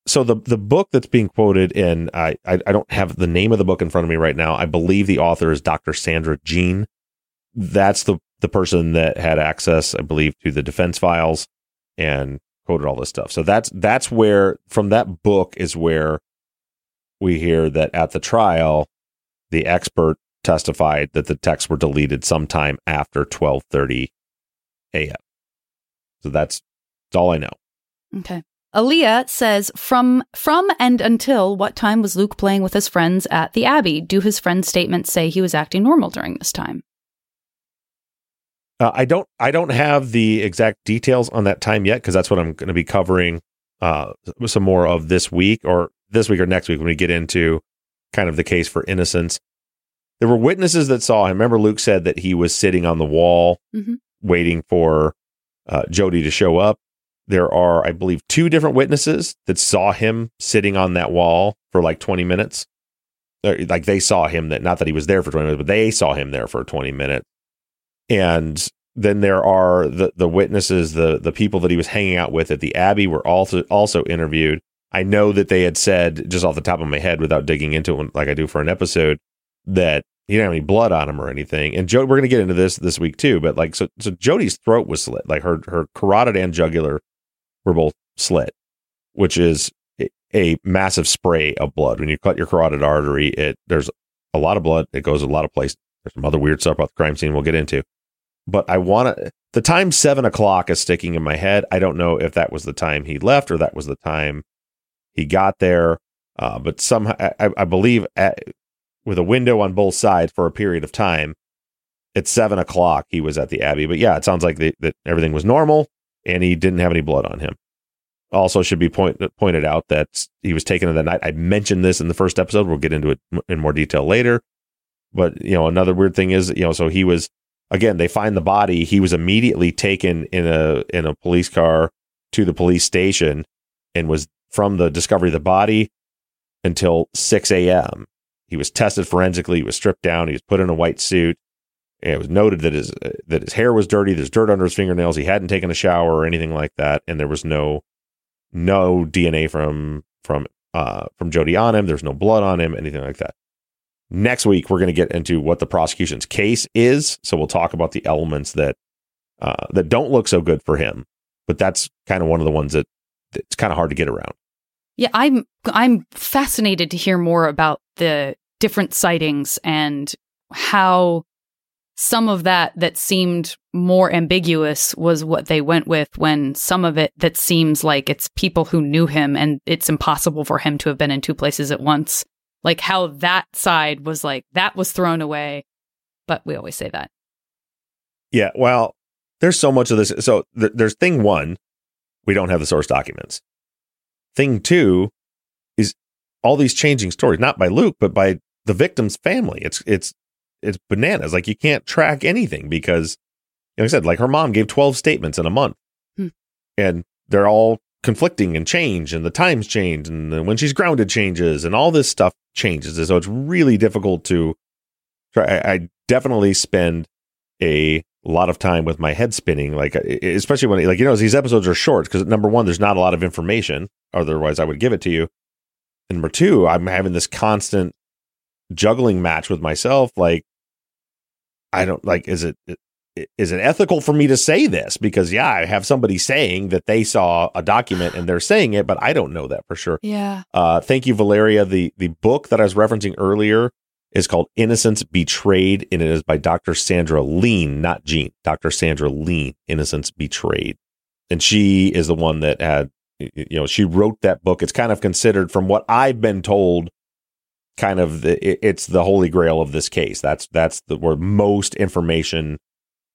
So the the book that's being quoted in I, I don't have the name of the book in front of me right now. I believe the author is Dr. Sandra Jean. That's the the person that had access, I believe, to the defense files and quoted all this stuff. So that's that's where from that book is where we hear that at the trial, the expert testified that the texts were deleted sometime after twelve thirty a.m. So that's, that's all I know. Okay. Aaliyah says, from from and until what time was Luke playing with his friends at the Abbey? Do his friends' statements say he was acting normal during this time? Uh, I don't I don't have the exact details on that time yet because that's what I'm going to be covering uh, some more of this week or this week or next week when we get into kind of the case for innocence. There were witnesses that saw him. Remember, Luke said that he was sitting on the wall Mhm. waiting for uh, Jodi to show up. There are, I believe, two different witnesses that saw him sitting on that wall for like 20 minutes. Like they saw him that not that he was there for 20 minutes, but they saw him there for 20 minutes. And then there are the the witnesses the the people that he was hanging out with at the abbey were also also interviewed. I know that they had said just off the top of my head without digging into it like i do for an episode that he didn't have any blood on him or anything. And Joe, we're going to get into this this week too but like so so jodi's throat was slit like her her carotid and jugular were both slit which is a, massive spray of blood when you cut your carotid artery it there's a lot of blood it goes a lot of places there's some other weird stuff about the crime scene we'll get into but I want to. The time seven o'clock is sticking in my head. I don't know if that was the time he left or that was the time he got there. Uh, but somehow, I, I believe at, with a window on both sides for a period of time, at seven o'clock he was at the Abbey. But yeah, it sounds like the, that everything was normal and he didn't have any blood on him. Also, should be point, pointed out that he was taken in the night. I mentioned this in the first episode. We'll get into it in more detail later. But you know, another weird thing is, you know, so he was again they find the body he was immediately taken in a in a police car to the police station and was from the discovery of the body until 6 a.m he was tested forensically he was stripped down he was put in a white suit and it was noted that his that his hair was dirty there's dirt under his fingernails he hadn't taken a shower or anything like that and there was no no dna from from uh, from Jodi on him. There's no blood on him, anything like that. Next week, we're going to get into what the prosecution's case is. So we'll talk about the elements that uh, that don't look so good for him. But that's kind of one of the ones that it's kind of hard to get around. Yeah, I'm I'm fascinated to hear more about the different sightings and how some of that that seemed more ambiguous was what they went with when some of it that seems like it's people who knew him and it's impossible for him to have been in two places at once. Like how that side was like that was thrown away. But we always say that. Yeah, well, there's so much of this. So th- there's thing one, we don't have the source documents. Thing two is all these changing stories, not by Luke, but by the victim's family. It's it's it's bananas. Like you can't track anything because, like I said, like her mom gave 12 statements in a month, Hmm. and they're all conflicting and change, and the times change, and then when she's grounded changes, and all this stuff changes. And so it's really difficult to try. I, I definitely spend a lot of time with my head spinning, like especially when like you know these episodes are short because number one, there's not a lot of information. Otherwise, I would give it to you. And number two, I'm having this constant juggling match with myself. Like, I don't like. Is it is it ethical for me to say this? Because yeah, I have somebody saying that they saw a document and they're saying it, but I don't know that for sure. Yeah. Uh, thank you, Valeria. The the book that I was referencing earlier is called Innocence Betrayed, and it is by Dr. Sandra Lean, not Jean. Dr. Sandra Lean, Innocence Betrayed, and she is the one that had, you know, she wrote that book. It's kind of considered, from what I've been told, kind of the it- it's the holy grail of this case. That's that's the where most information,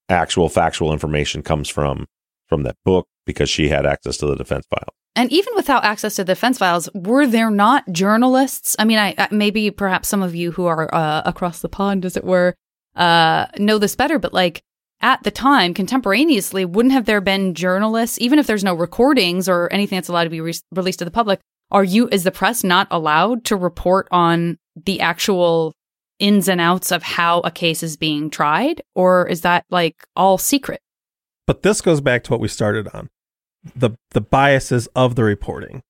actual factual information, comes from from that book because she had access to the defense file. And even without access to the defense files, were there not journalists? I mean, I, maybe perhaps some of you who are uh, across the pond, as it were, uh, know this better. But like at the time, contemporaneously, wouldn't have there been journalists, even if there's no recordings or anything that's allowed to be re- released to the public? Are you, is the press not allowed to report on the actual ins and outs of how a case is being tried, or is that like all secret? But this goes back to what we started on the the biases of the reporting.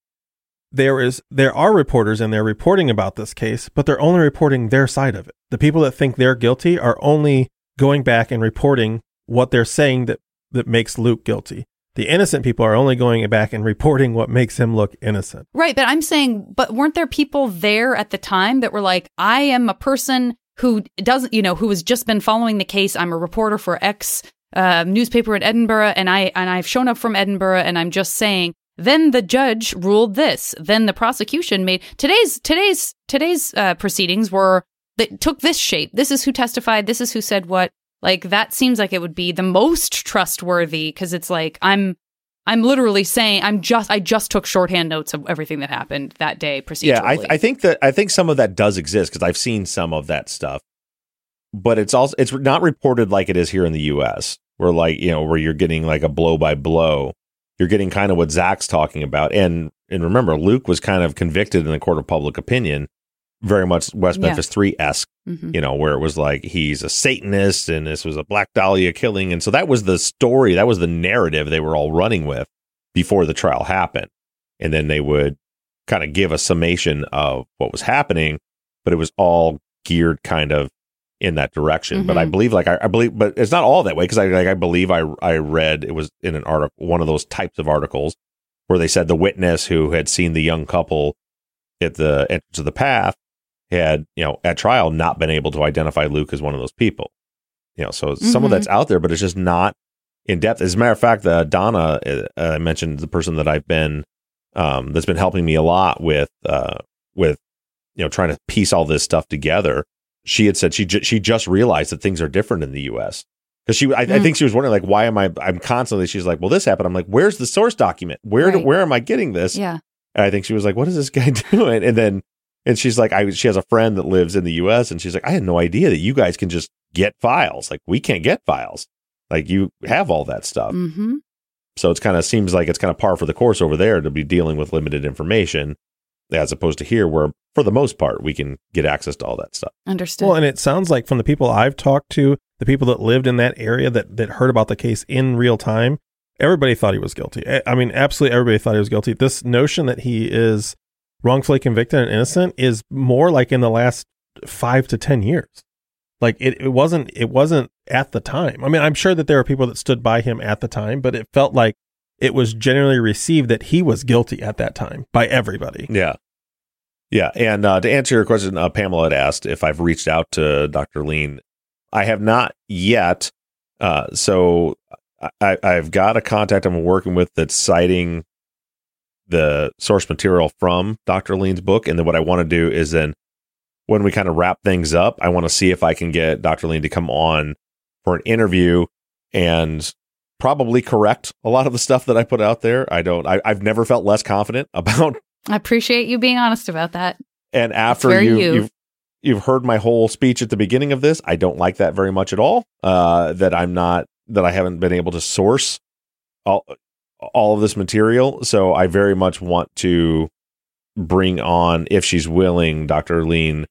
There is there are reporters and they're reporting about this case, but they're only reporting their side of it. The people that think they're guilty are only going back and reporting what they're saying that that makes Luke guilty. The innocent people are only going back and reporting what makes him look innocent. Right, but I'm saying, but weren't there people there at the time that were like, I am a person who doesn't, you know, who has just been following the case. I'm a reporter for X uh, newspaper in Edinburgh, and I and I've shown up from Edinburgh, and I'm just saying. Then the judge ruled this. Then the prosecution made today's today's today's uh, proceedings were that took this shape. This is who testified. This is who said what. Like that seems like it would be the most trustworthy because it's like I'm I'm literally saying I'm just I just took shorthand notes of everything that happened that day procedurally. Yeah, I, I think that I think some of that does exist because I've seen some of that stuff, but it's also it's not reported like it is here in the U.S. Where like you know where you're getting like a blow by blow, you're getting kind of what Zaq's talking about, and and remember Luke was kind of convicted in the court of public opinion, very much West Yeah. Memphis Three esque, Mhm. you know, where it was like he's a Satanist and this was a Black Dahlia killing, and so that was the story, that was the narrative they were all running with before the trial happened, and then they would kind of give a summation of what was happening, but it was all geared kind of in that direction. But I Mhm. believe, like I, I believe, but it's not all that way because I like I believe I I read it was in an article, one of those types of articles where they said the witness who had seen the young couple at the entrance of the path had you know at trial not been able to identify Luke as one of those people. You know, so some of Mhm. that's out there, but it's just not in depth. As a matter of fact, uh, Donna uh, uh, mentioned the person that I've been um, that's been helping me a lot with uh, with you know trying to piece all this stuff together. She had said she ju- she just realized that things are different in the U.S. because she I, I Mm. think she was wondering like why am I I'm constantly she's like well this happened I'm like where's the source document where do, where am I getting this yeah. and I think she was like, "What is this guy doing?" And then, and she's like, "I." She has a friend that lives in the U.S. and she's like, "I had no idea that you guys can just get files. Like we can't get files. Like you have all that stuff. Mm-hmm. So it's kind of seems like it's kind of par for the course over there to be dealing with limited information, as opposed to here, where for the most part we can get access to all that stuff. Understood. Well, and it sounds like from the people I've talked to, the people that lived in that area that that heard about the case in real time, everybody thought he was guilty. I- I mean, absolutely everybody thought he was guilty. This notion that he is wrongfully convicted and innocent is more like in the last five to 10 years. Like it, it wasn't, it wasn't at the time. I mean, I'm sure that there are people that stood by him at the time, but it felt like it was generally received that he was guilty at that time by everybody. Yeah. Yeah. And uh, to answer your question, uh, Pamela had asked if I've reached out to Dr. Lean. I have not yet. Uh, so I, I've got a contact I'm working with that's citing the source material from Dr. Lean's book. And then what I want to do is then when we kind of wrap things up, I want to see if I can get Dr. Lean to come on for an interview and probably correct a lot of the stuff that I put out there. I don't, I, I've never felt less confident about. I appreciate you being honest about that. And after you, you. you've, you've heard my whole speech at the beginning of this, I don't like that very much at all. Uh, that I'm not, that I haven't been able to source all, all of this material. So I very much want to bring on, if she's willing, Dr. Lean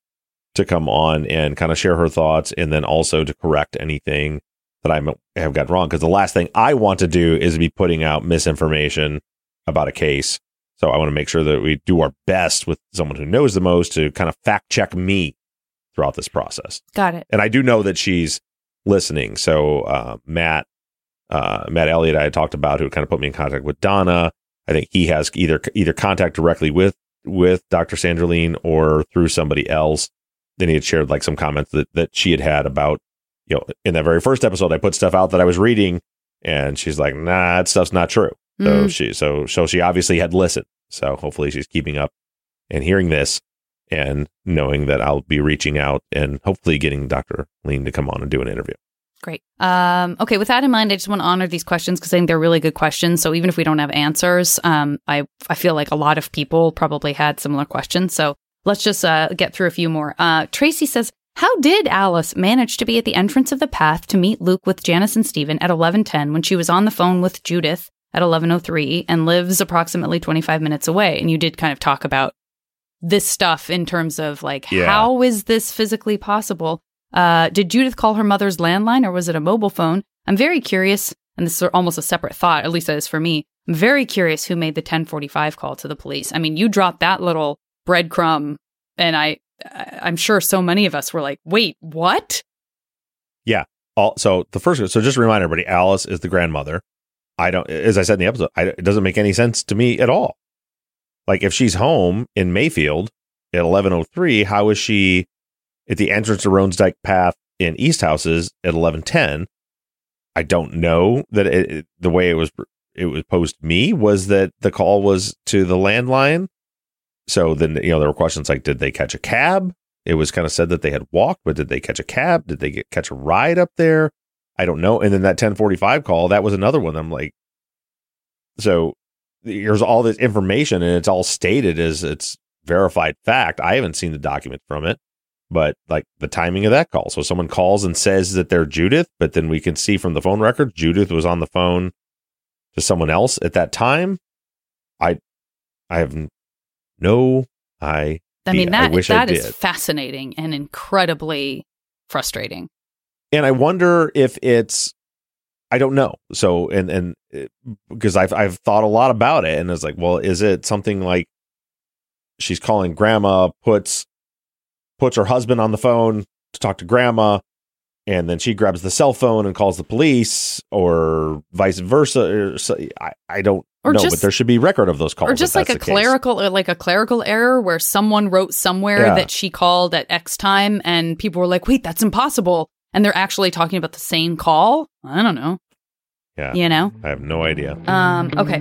to come on and kind of share her thoughts and then also to correct anything that I have got wrong. Because the last thing I want to do is be putting out misinformation about a case. So I want to make sure that we do our best with someone who knows the most to kind of fact check me throughout this process. Got it. And I do know that she's listening. So uh, Matt, uh, Matt Elliott, I had talked about who kind of put me in contact with Donna. I think he has either either contact directly with with Dr. Sandra Lean or through somebody else. Then he had shared like some comments that that she had had about you know in that very first episode I put stuff out that I was reading and she's like nah that stuff's not true. So Mm. she so so she obviously had listened. So hopefully she's keeping up and hearing this and knowing that I'll be reaching out and hopefully getting Dr. Lean to come on and do an interview. Great. Um, okay, with that in mind, I just want to honor these questions because I think they're really good questions. So even if we don't have answers, um, I I feel like a lot of people probably had similar questions. So let's just uh, get through a few more. Uh, Tracy says, "How did Alice manage to be at the entrance of the path to meet Luke with Janice and Stephen at eleven ten when she was on the phone with Judith at eleven oh three and lives approximately twenty five minutes away?" And you did kind of talk about this stuff in terms of like Yeah. how is this physically possible? Uh, did Judith call her mother's landline or was it a mobile phone? I'm very curious, and this is almost a separate thought, at least that is for me. I'm very curious who made the 1045 call to the police. I mean, you dropped that little breadcrumb, and I, I'm sure so many of us were like, "Wait, what?" Yeah. All, so the first, so just to remind everybody, Alice is the grandmother. I don't, as I said in the episode, I, it doesn't make any sense to me at all. Like if she's home in Mayfield at 1103, how is she at the entrance to Roansdyke Path in Easthouses at 1110? I don't know that it, the way it was, it was posed to me was that the call was to the landline. So then, you know, there were questions like, did they catch a cab? It was kind of said that they had walked, but did they catch a cab? Did they get catch a ride up there? I don't know. And then that 1045 call, that was another one. I'm like, so there's all this information and it's all stated as it's verified fact. I haven't seen the document from it, but like the timing of that call. So someone calls and says that they're Judith, but then we can see from the phone record, Judith was on the phone to someone else at that time. I, I have no I I mean, I that wish that I is fascinating and incredibly frustrating. and I wonder if it's I don't know. So and and eh, because I've I've thought a lot about it, and it's like, well, is it something like she's calling grandma, puts puts her husband on the phone to talk to grandma, and then she grabs the cell phone and calls the police, or vice versa. Or so, I I don't Or know, just- but there should be record of those calls. or just like a clerical or like a clerical error where someone wrote somewhere Yeah. that she called at x time and people were like wait that's impossible and they're actually talking about the same call i don't know Yeah, you know I have no idea. um okay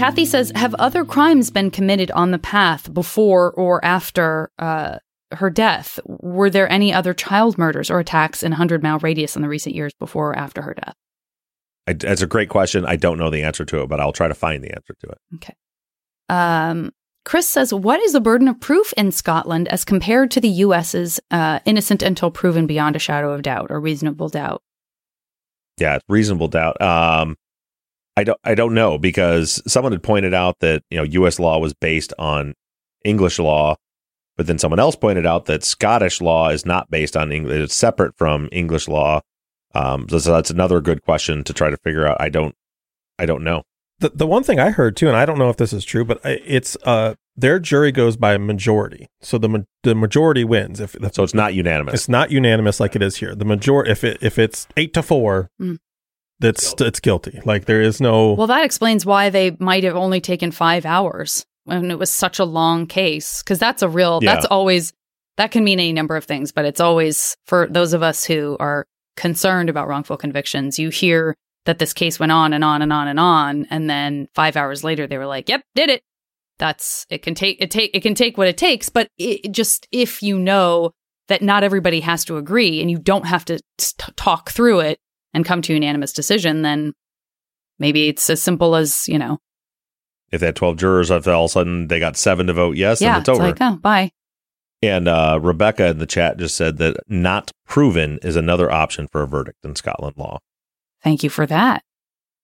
Kathy says, have other crimes been committed on the path before or after uh, her death? Were there any other child murders or attacks in a 100 mile radius in the recent years before or after her death? I, that's a great question. I don't know the answer to it, but I'll try to find the answer to it. Okay. Um, Chris says, What is the burden of proof in Scotland as compared to the US's uh, innocent until proven beyond a shadow of doubt or reasonable doubt? Yeah, reasonable doubt. Um, I don't. I don't know because someone had pointed out that you know U.S. law was based on English law, but then someone else pointed out that Scottish law is not based on English; it's separate from English law. Um, so, so that's another good question to try to figure out. I don't. I don't know. The the one thing I heard too, and I don't know if this is true, but it's uh their jury goes by majority, so the ma- the majority wins. If, if So it's not unanimous. it's not unanimous like it is here, the majority, if it if it's eight to four, Mm. That's it's guilty. Like there is no Well, that explains why they might have only taken five hours when it was such a long case. Because that's a real, Yeah. that's always, that can mean any number of things, but it's always for those of us who are concerned about wrongful convictions. You hear that this case went on and on and on and on. And then five hours later, they were like, yep, did it. That's, it can take, it take, it can take what it takes. But it, it just, if you know that not everybody has to agree and you don't have to t- talk through it and come to a unanimous decision, then maybe it's as simple as you know If they had twelve jurors, if all of a sudden they got seven to vote yes, yeah then it's over. like oh bye And uh, Rebecca in the chat just said that not proven is another option for a verdict in Scotland law. thank you for that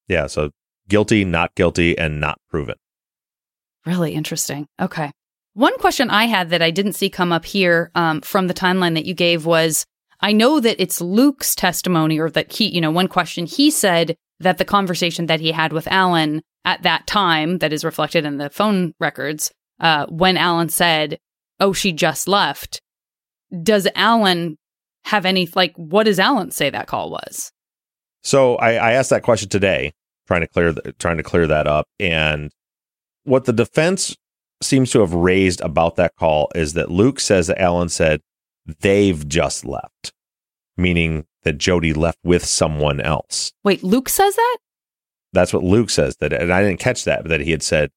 Yeah, so guilty, not guilty, and not proven. really interesting okay one question i had that i didn't see come up here um, from the timeline that you gave was i know that it's luke's testimony or that he you know one question he said that the conversation that he had with alan at that time that is reflected in the phone records uh, when alan said oh she just left does alan have any like what does alan say that call was So I, I asked that question today, trying to clear th- trying to clear that up. And what the defense seems to have raised about that call is that Luke says that Alan said they've just left, meaning that Jodi left with someone else. wait luke says that That's what Luke says. That, and I didn't catch that, but that he had said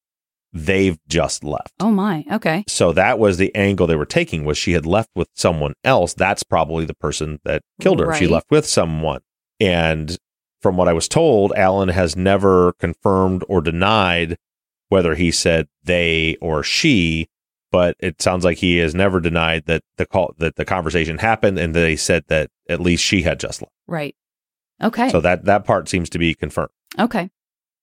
they've just left. oh my okay So that was the angle they were taking was she had left with someone else. That's probably the person that killed her. She left with someone. And from what I was told, Alan has never confirmed or denied whether he said they or she, but it sounds like he has never denied that the call that the conversation happened and they said that at least she had just left. right okay So that that part seems to be confirmed. Okay.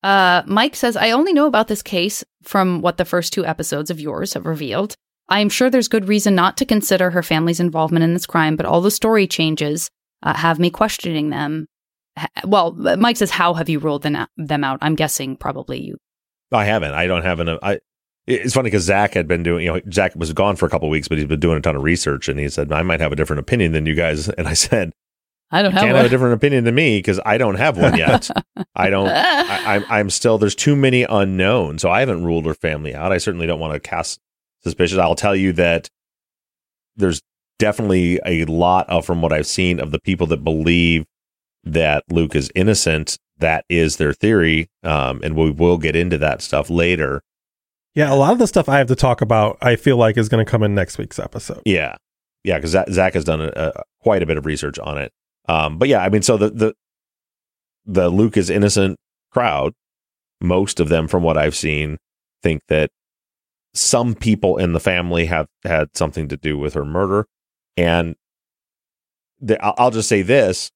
Uh, Mike says, I only know about this case from what the first two episodes of yours have revealed. I am sure there's good reason not to consider her family's involvement in this crime, but all the story changes uh, have me questioning them. Well, Mike says, How have you ruled them out? Them out? I'm guessing probably you. I haven't. I don't have an. I. It's funny because Zaq had been doing. You know, Zaq was gone for a couple of weeks, but he's been doing a ton of research, and he said I might have a different opinion than you guys. And I said I don't have can't one. have a different opinion than me because I don't have one yet. I don't. I, I'm. I'm still. There's too many unknowns, so I haven't ruled her family out. I certainly don't want to cast suspicion. I'll tell you that there's definitely a lot of, from what I've seen, of the people that believe that Luke is innocent. That is their theory, um, and we will get into that stuff later. Yeah, a lot of the stuff I have to talk about, I feel like is going to come in next week's episode. Yeah, yeah, because Zaq, has done a, a, quite a bit of research on it. Um, but yeah, I mean, so the the the Luke is innocent crowd, most of them, from what I've seen, think that some people in the family have had something to do with her murder, and the, I'll, I'll just say this: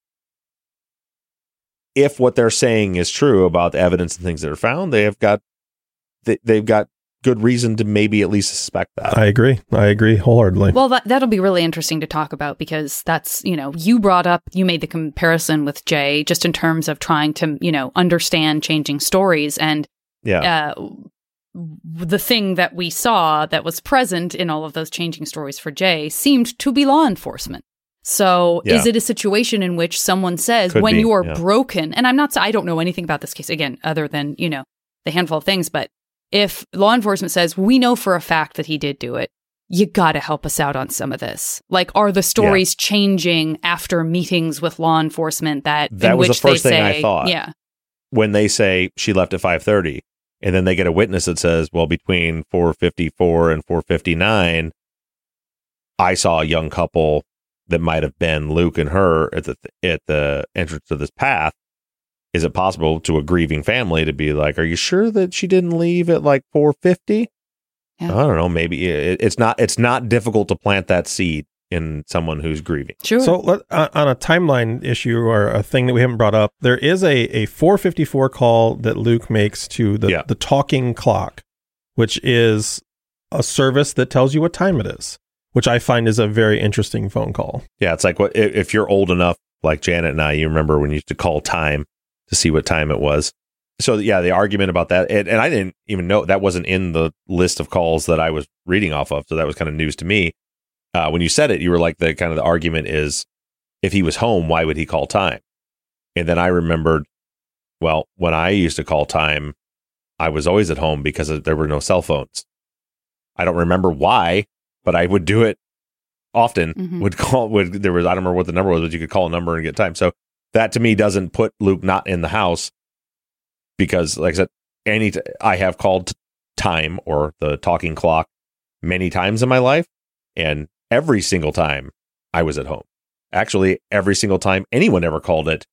if what they're saying is true about the evidence and things that are found, they have got they, they've got good reason to maybe at least suspect that. I agree. I agree wholeheartedly. Well, that, that'll be really interesting to talk about because that's, you know, you brought up, you made the comparison with Jay just in terms of trying to, you know, understand changing stories. And Yeah. uh, the thing that we saw that was present in all of those changing stories for Jay seemed to be law enforcement. So Yeah. is it a situation in which someone says Could when be, you are yeah. broken, and I'm not, I don't know anything about this case again, other than, you know, the handful of things, but if law enforcement says, we know for a fact that he did do it, you got to help us out on some of this. Like, are the stories changing after meetings with law enforcement that, That in was the which they first thing I say- thought. Yeah. when they say she left at 5:30 and then they get a witness that says, "Well, between 454 and 459, I saw a young couple that might have been Luke and her at the at the entrance to this path." Is it possible to a grieving family to be like, "Are you sure that she didn't leave at like 450?" I don't know. Maybe it, it's not. It's not difficult to plant that seed in someone who's grieving. Sure. So let, uh, on a timeline issue or a thing that we haven't brought up, there is a, a 454 call that Luke makes to the, the talking clock, which is a service that tells you what time it is, which I find is a very interesting phone call. Yeah, it's like what if if you're old enough, like Janet and I, you remember when you used to call time to see what time it was. So yeah, the argument about that, and, and I didn't even know that wasn't in the list of calls that I was reading off of, so that was kind of news to me. Uh, when you said it, you were like the kind of the argument is, if he was home, why would he call time? And then I remembered, well, when I used to call time, I was always at home because there were no cell phones. I don't remember why, but I would do it often. Mhm. Would call would there was I don't remember what the number was, but you could call a number and get time. So that to me doesn't put Luke not in the house because, like I said, any t- I have called time or the talking clock many times in my life, and every single time I was at home. Actually, every single time anyone ever called it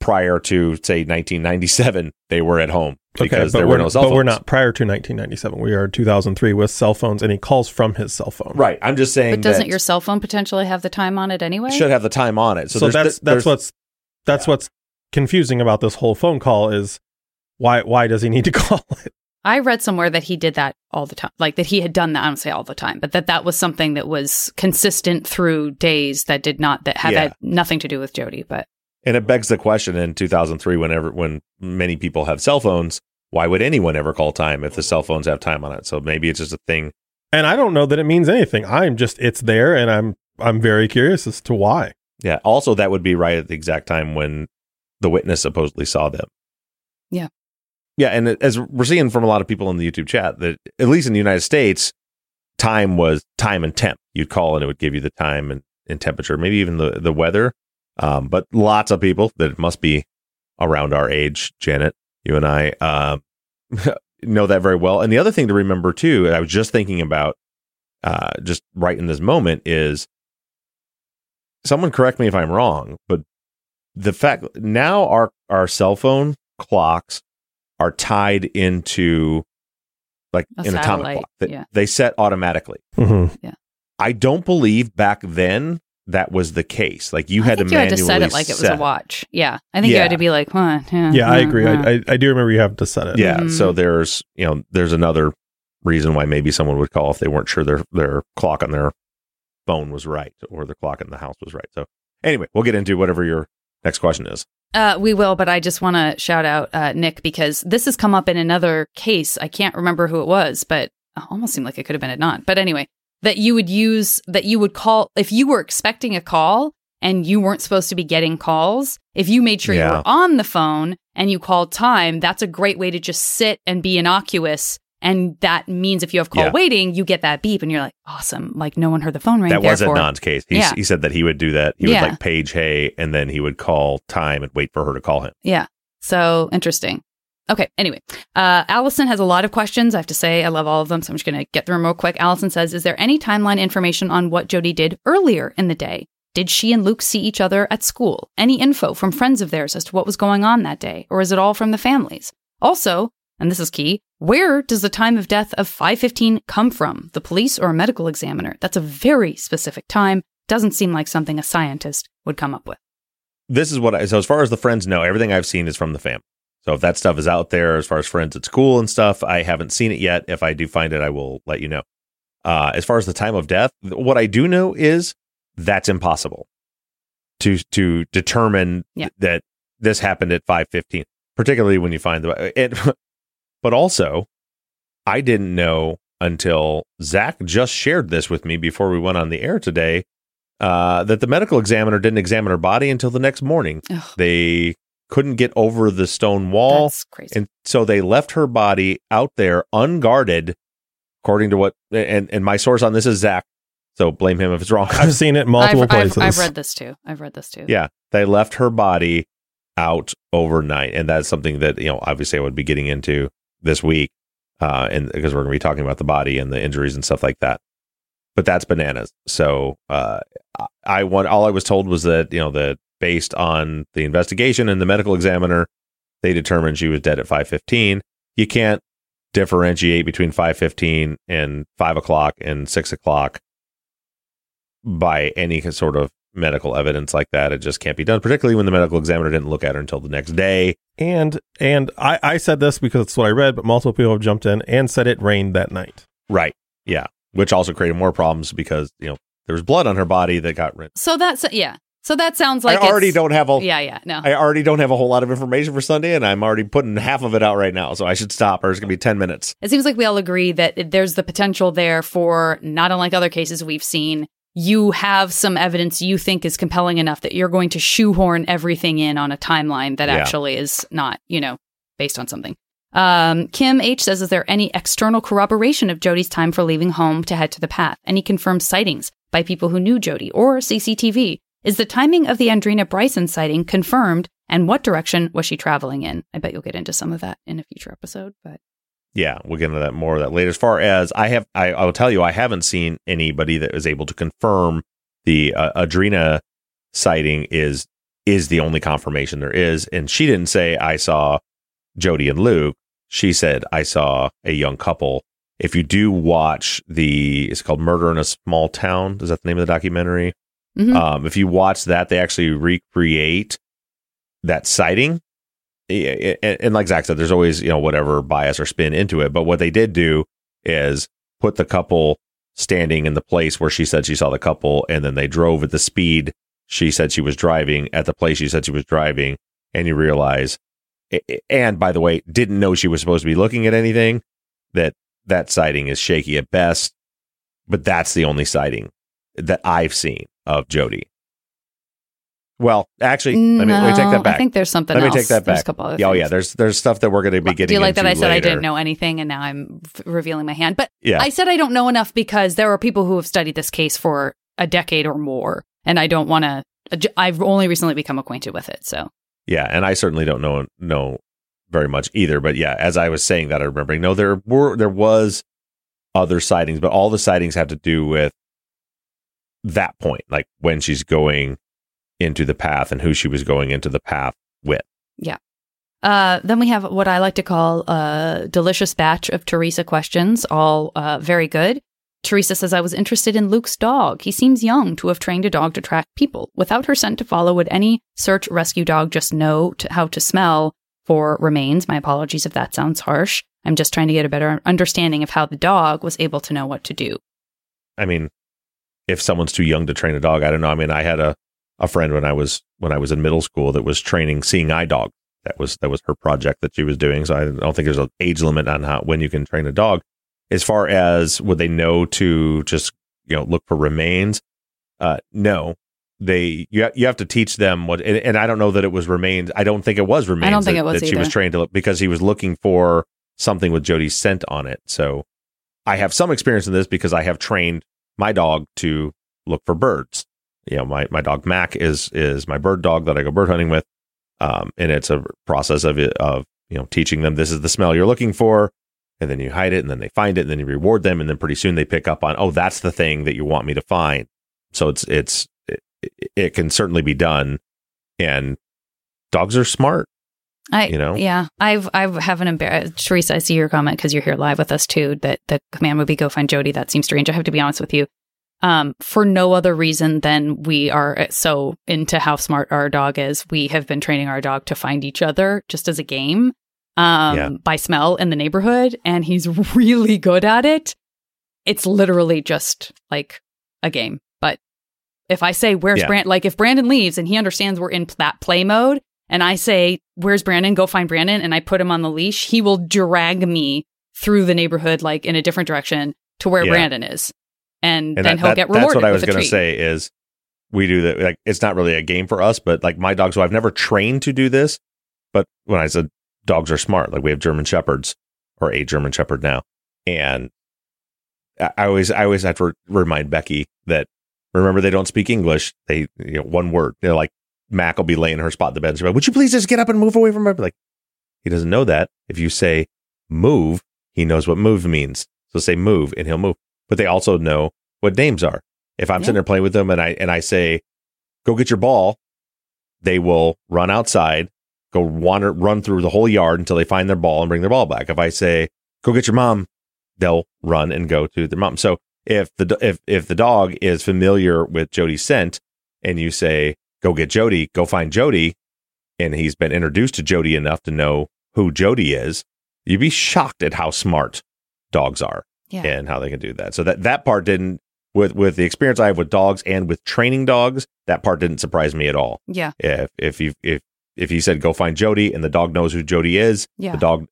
prior to say 1997, they were at home because but there we're, were no cell phones. but phones. we're not prior to 1997. We are 2003 with cell phones, and he calls from his cell phone. Right. I'm just saying But doesn't that your cell phone potentially have the time on it anyway? should have the time on it. So, So, that's there's- that's what's that's what's confusing about this whole phone call is why why does he need to call it? I read somewhere that he did that all the time, like that he had done that. I don't say all the time, but that that was something that was consistent through days that did not that had Yeah. had nothing to do with Jodi. But And it begs the question in 2003, whenever when many people have cell phones, why would anyone ever call time if the cell phones have time on it? So maybe it's just a thing. And I don't know that it means anything. I'm just it's there, and I'm I'm very curious as to why. Yeah. Also, that would be right at the exact time when the witness supposedly saw them. Yeah. Yeah, and as we're seeing from a lot of people in the YouTube chat, that at least in the United States, time was time and temp. You'd call and it would give you the time and, and temperature, maybe even the the weather. Um, but lots of people that must be around our age, Janet, you and I, um, know that very well. And the other thing to remember too, I was just thinking about, uh, just right in this moment is someone correct me if I'm wrong, but the fact now our our cell phone clocks are tied into like A an atomic clock that yeah. they set automatically. Mm-hmm. Yeah. I don't believe back then that was the case. Like you I had think to you had manually to set it like it was a watch. Yeah, I think you had to be like, huh, yeah, Yeah, I agree. huh. I, I I do remember you have to set it. Yeah. Mm-hmm. So there's you know there's another reason why maybe someone would call if they weren't sure their their clock on their phone was right or the clock in the house was right. So anyway, we'll get into whatever your next question is. Uh, we will, but I just want to shout out uh, Nick because this has come up in another case. I can't remember who it was, but it almost seemed like it could have been it not. But anyway, that you would use that you would call if you were expecting a call and you weren't supposed to be getting calls. If you made sure you were on the phone and you called time, that's a great way to just sit and be innocuous. And that means if you have call Yeah. waiting, you get that beep and you're like, awesome. Like no one heard the phone ring. that wasn't Non's case. He, Yeah. he said that he would do that. He Yeah. would like page Hae and then he would call time and wait for her to call him. Yeah. So interesting. Okay. Anyway, uh, Allison has a lot of questions. I have to say, I love all of them. So I'm just going to get through them real quick. Allison says, Is there any timeline information on what Jodi did earlier in the day? Did she and Luke see each other at school? Any info from friends of theirs as to what was going on that day? Or is it all from the families? Also, and this is key, where does the time of death of 515 come from? The police or a medical examiner? That's a very specific time. Doesn't seem like something a scientist would come up with. This is what I, so as far as the friends know, everything I've seen is from the family. So if that stuff is out there, as far as friends at school and stuff, I haven't seen it yet. If I do find it, I will let you know. Uh, as far as the time of death, what I do know is that's impossible to to determine Yeah. that this happened at five fifteen, particularly when you find the it. But also, I didn't know until Zaq just shared this with me before we went on the air today uh, that the medical examiner didn't examine her body until the next morning. Ugh. They couldn't get over the stone wall. That's crazy. And so they left her body out there unguarded, according to what, and, and my source on this is Zaq. So blame him if it's wrong. I've seen it multiple I've, places. I've, I've read this too. I've read this too. Yeah, they left her body out overnight, and that's something that you know obviously I would be getting into this week, uh, and because we're going to be talking about the body and the injuries and stuff like that. But that's bananas. So uh, I- want all I was told was that you know that based on the investigation and the medical examiner, they determined she was dead at five fifteen. You can't differentiate between five fifteen and five o'clock and six o'clock by any sort of medical evidence like that. It just can't be done, particularly when the medical examiner didn't look at her until the next day. And and I, I said this because it's what I read, but multiple people have jumped in and said it rained that night. Right. Yeah. Which also created more problems because, you know, there was blood on her body that got rinsed. So that's yeah. So that sounds like I already it's- don't have a Yeah, yeah, no. I already don't have a whole lot of information for Sunday and I'm already putting half of it out right now. So I should stop or it's gonna be ten minutes. It seems like we all agree that there's the potential there for not unlike other cases we've seen. You have some evidence you think is compelling enough that you're going to shoehorn everything in on a timeline that Yeah. actually is not, you know, based on something. Um, Kim H says, Is there any external corroboration of Jodi's time for leaving home to head to the path? Any confirmed sightings by people who knew Jodi or CCTV? Is the timing of the Andrina Bryson sighting confirmed? And what direction was she traveling in? I bet you'll get into some of that in a future episode, but Yeah, we'll get into that more of that later. As far as I have, I, I will tell you, I haven't seen anybody that was able to confirm the uh, Andrina sighting is is the only confirmation there is. And she didn't say I saw Jodi and Luke. She said I saw a young couple. If you do watch the, it's called Murder in a Small Town. Is that the name of the documentary? Mhm. Um, if you watch that, they actually recreate that sighting and, and like Zaq said, there's always you know whatever bias or spin into it. But what they did do is put the couple standing in the place where she said she saw the couple, and then they drove at the speed she said she was driving at the place she said she was driving, and you realize, and by the way, didn't know she was supposed to be looking at anything. That that sighting is shaky at best, but that's the only sighting that I've seen of Jodi. Well, actually, let me, let me take No, that I think there's something Let me else. take that There's back. a couple other yeah, oh, yeah. There's there's stuff that we're going to be getting. Do you like that I said I didn't know anything and now I'm f- revealing my hand? But Yeah. I said I don't know enough because there are people who have studied this case for a decade or more, and I don't want to. Uh, I've only recently become acquainted with it, so Yeah, and I certainly don't know know very much either. But yeah, as I was saying that, I remember no, there were there was other sightings, but all the sightings have to do with that point, like when she's going into the path and who she was going into the path with. yeah. Uh, then we have what I like to call a delicious batch of Teresa questions, all uh, very good. Teresa says, I was interested in Luke's dog. He seems young to have trained a dog to track people. Without her scent to follow, would any search rescue dog just know to, how to smell for remains? My apologies if that sounds harsh. I'm just trying to get a better understanding of how the dog was able to know what to do. I mean, if someone's too young to train a dog, I don't know. I mean, I had a, a friend when I was when I was in middle school that was training seeing eye dog. That was that was her project that she was doing. So I don't think there's an age limit on how when you can train a dog. As far as would they know to just you know look for remains? Uh, no, they you ha- you have to teach them what. And, and I don't know that it was remains. I don't think it was remains. I don't think that, it was that she was trained to look because he was looking for something with Jodi's scent on it. So I have some experience in this because I have trained my dog to look for birds. You know, my, my dog Mac is is my bird dog that I go bird hunting with, um, and it's a process of it of you know teaching them this is the smell you're looking for, and then you hide it, and then they find it, and then you reward them, and then pretty soon they pick up on oh that's the thing that you want me to find. So it's it's it, it can certainly be done, and dogs are smart. I, You know? yeah, I've, I have have an embarrassed, Teresa, I see your comment because you're here live with us too, that the command would be go find Jodi. That seems strange. I have to be honest with you. Um, for no other reason than we are so into how smart our dog is. We have been training our dog to find each other just as a game, um, Yeah. by smell in the neighborhood. And he's really good at it. It's literally just like a game. But if I say, where's Yeah. Brandon? Like if Brandon leaves and he understands we're in that play mode and I say, where's Brandon? Go find Brandon. And I put him on the leash, he will drag me through the neighborhood, like in a different direction to where Yeah. Brandon is. And, And then that- he'll that- get rewarded. That's what I was going to say is we do that. Like it's not really a game for us, but like my dogs. So I've never trained to do this, but when I said dogs are smart, like we have German shepherds or a German shepherd now, and I always I always have to remind Becky that remember they don't speak English. They you know one word. They're like Mac will be laying in her spot in the bed. Like, Would you please just get up and move away from her? Like he doesn't know that. If you say move, he knows what move means. So say move and he'll move. But they also know what names are. If I'm sitting there playing with them and I and I say, go get your ball, they will run outside, go wander run through the whole yard until they find their ball and bring their ball back. If I say, go get your mom, they'll run and go to their mom. So if the if if the dog is familiar with Jodi's scent and you say, go get Jodi, go find Jodi, and he's been introduced to Jodi enough to know who Jodi is, you'd be shocked at how smart dogs are Yeah. and how they can do that. So that that part didn't with with the experience I have with dogs and with training dogs, that part didn't surprise me at all. Yeah. If if you if if you said go find Jodi and the dog knows who Jodi is, Yeah. the dog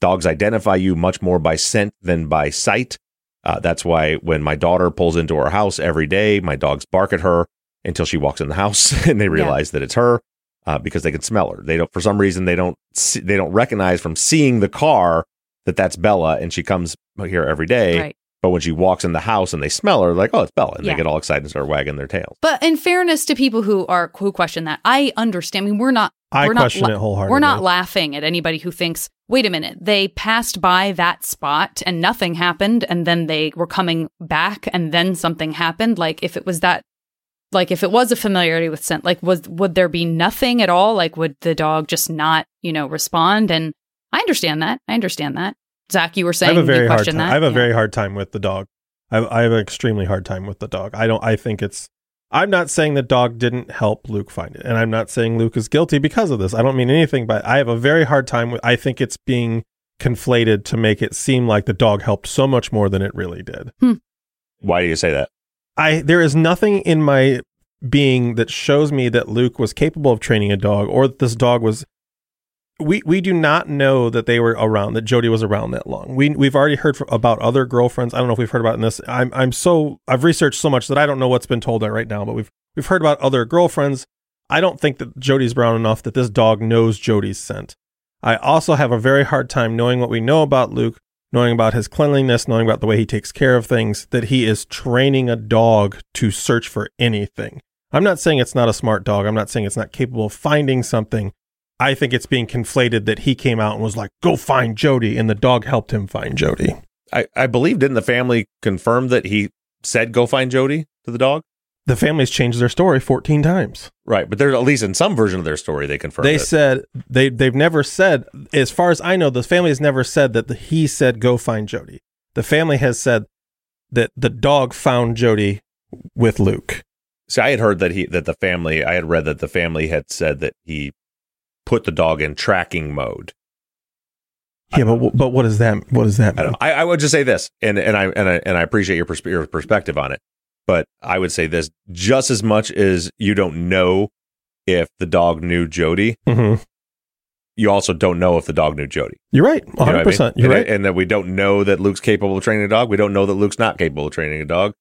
dogs identify you much more by scent than by sight. Uh, that's why when my daughter pulls into our house every day, my dogs bark at her until she walks in the house and they realize that it's her uh, because they can smell her. They don't for some reason they don't see, they don't recognize from seeing the car that that's Bella and she comes here every day. Right. But when she walks in the house and they smell her, like, oh, it's Bella, and Yeah. they get all excited and start wagging their tails. But in fairness to people who are who question that, I understand. I mean, we're not. I we're question not it wholeheartedly. We're not laughing at anybody who thinks, "Wait a minute, they passed by that spot and nothing happened, and then they were coming back, and then something happened." Like if it was that, like if it was a familiarity with scent, like was would there be nothing at all? Like would the dog just not, you know, respond? And I understand that. I understand that. Zaq, you were saying I saying have a very hard time. that. I have a Yeah. very hard time with the dog. I, I have an extremely hard time with the dog. I don't. I think it's. I'm not saying the dog didn't help Luke find it, and I'm not saying Luke is guilty because of this. I don't mean anything, but I have a very hard time with. I think it's being conflated to make it seem like the dog helped so much more than it really did. Hmm. Why do you say that? I there is nothing in my being that shows me that Luke was capable of training a dog or that this dog was we we do not know that they were around that Jodi was around that long. We we've already heard fr- about other girlfriends. I don't know if we've heard about in this. I'm I'm so I've researched so much that I don't know what's been told right now, but we've we've heard about other girlfriends. I don't think that Jodi's brown enough that this dog knows Jodi's scent. I also have a very hard time knowing what we know about Luke, knowing about his cleanliness, knowing about the way he takes care of things, that he is training a dog to search for anything. I'm not saying it's not a smart dog. I'm not saying it's not capable of finding something. I think it's being conflated that he came out and was like, go find Jodi, and the dog helped him find Jodi. I, I believe didn't the family confirm that he said go find Jodi to the dog? The family's changed their story 14 times. Right, but there's at least in some version of their story they confirmed They it. said they they've never said, as far as I know, the family has never said that the, he said go find Jodi. The family has said that the dog found Jodi with Luke. See, I had heard that he that the family I had read that the family had said that he put the dog in tracking mode. Yeah, but but what does that what does that I, mean? don't, I, I would just say this, and and I and I and I appreciate your, persp- your perspective on it, but I would say this just as much as you don't know if the dog knew Jodi, Mhm. you also don't know if the dog knew Jodi. You're right, You know I 100. mean? percent You're and, right. and that we don't know that Luke's capable of training a dog. We don't know that Luke's not capable of training a dog,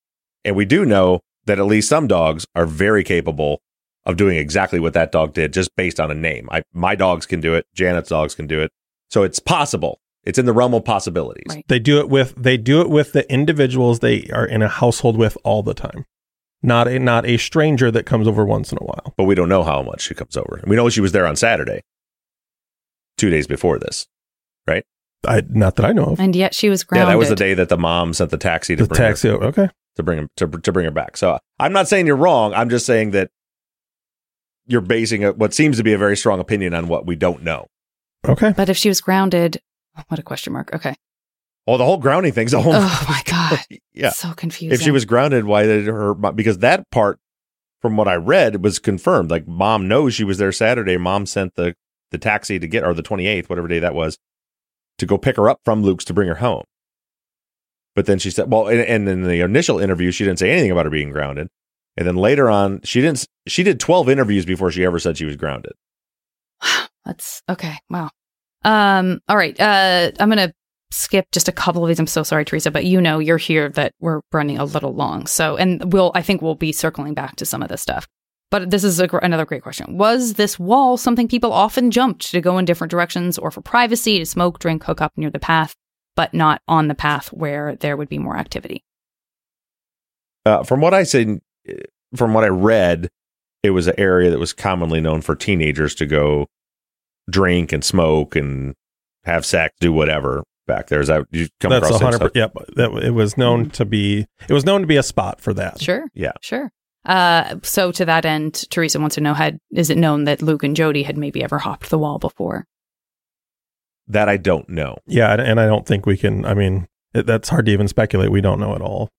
and we do know that at least some dogs are very capable of doing exactly what that dog did, just based on a name. I, my dogs can do it. Janet's dogs can do it. So it's possible. It's in the realm of possibilities. They do it with they do it with the individuals they are in a household with all the time. Not a not a stranger that comes over once in a while. But we don't know how much she comes over. We know she was there on Saturday, two days before this, right? I not that I know of. And yet she was grounded. Yeah, that was the day that the mom sent the taxi to The bring taxi, her, okay. to bring him to, to bring her back. So I'm not saying you're wrong. I'm just saying that you're basing a, what seems to be a very strong opinion on what we don't know. Okay. But if she was grounded, oh, what a question mark. Okay. Oh, the whole grounding thing's a whole. Oh my god. yeah. So confusing. If she was grounded, why did her? Because that part, from what I read, was confirmed. Like mom knows she was there Saturday. Mom sent the the taxi to get or the 28th, whatever day that was, to go pick her up from Luke's to bring her home. But then she said, well, and, and in the initial interview, she didn't say anything about her being grounded. And then later on, she didn't. She did 12 interviews before she ever said she was grounded. That's okay. Wow. Um, all right. Uh, I'm going to skip just a couple of these. I'm so sorry, Teresa, but you know, you're here that we're running a little long. So, and we'll, I think we'll be circling back to some of this stuff. But this is a, gr- another great question. Was this wall something people often jumped to go in different directions or for privacy to smoke, drink, hook up near the path, but not on the path where there would be more activity? Uh, from what I said, from what I read, it was an area that was commonly known for teenagers to go drink and smoke and have sex, do whatever back there. Is that you come That's across a that hundred. stuff? Yep, that it was known to be. It was known to be a spot for that. Sure. Yeah. Sure. Uh, so to that end, Teresa wants to know: Had is it known that Luke and Jodi had maybe ever hopped the wall before? That I don't know. Yeah, and- and I don't think we can. I mean, it, that's hard to even speculate. We don't know at all.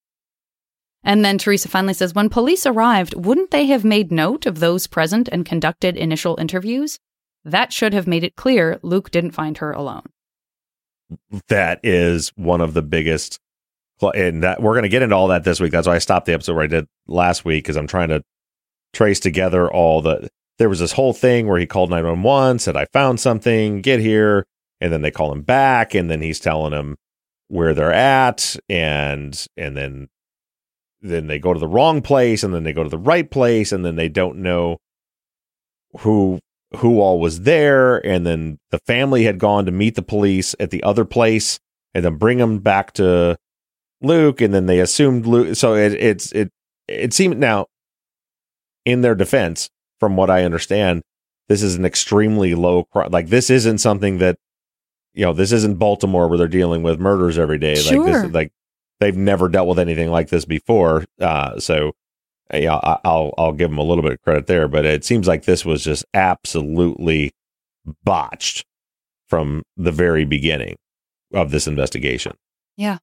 And then Teresa finally says, when police arrived, wouldn't they have made note of those present and conducted initial interviews? That should have made it clear Luke didn't find her alone. That is one of the biggest, and that we're going to get into all that this week. That's why I stopped the episode where I did last week because I'm trying to trace together all the. There was this whole thing where he called 911, said, I found something, get here. And then they call him back, and then he's telling them where they're at, and and then then they go to the wrong place, and then they go to the right place, and then they don't know who who all was there, and then the family had gone to meet the police at the other place, and then bring them back to Luke, and then they assumed Luke. So it it's it it seemed now in their defense, from what I understand, this is an extremely low crime like this isn't something that you know this isn't Baltimore where they're dealing with murders every day. Like Sure. this, like they've never dealt with anything like this before. Uh, so yeah, I- I'll I'll give them a little bit of credit there, but it seems like this was just absolutely botched from the very beginning of this investigation. Yeah.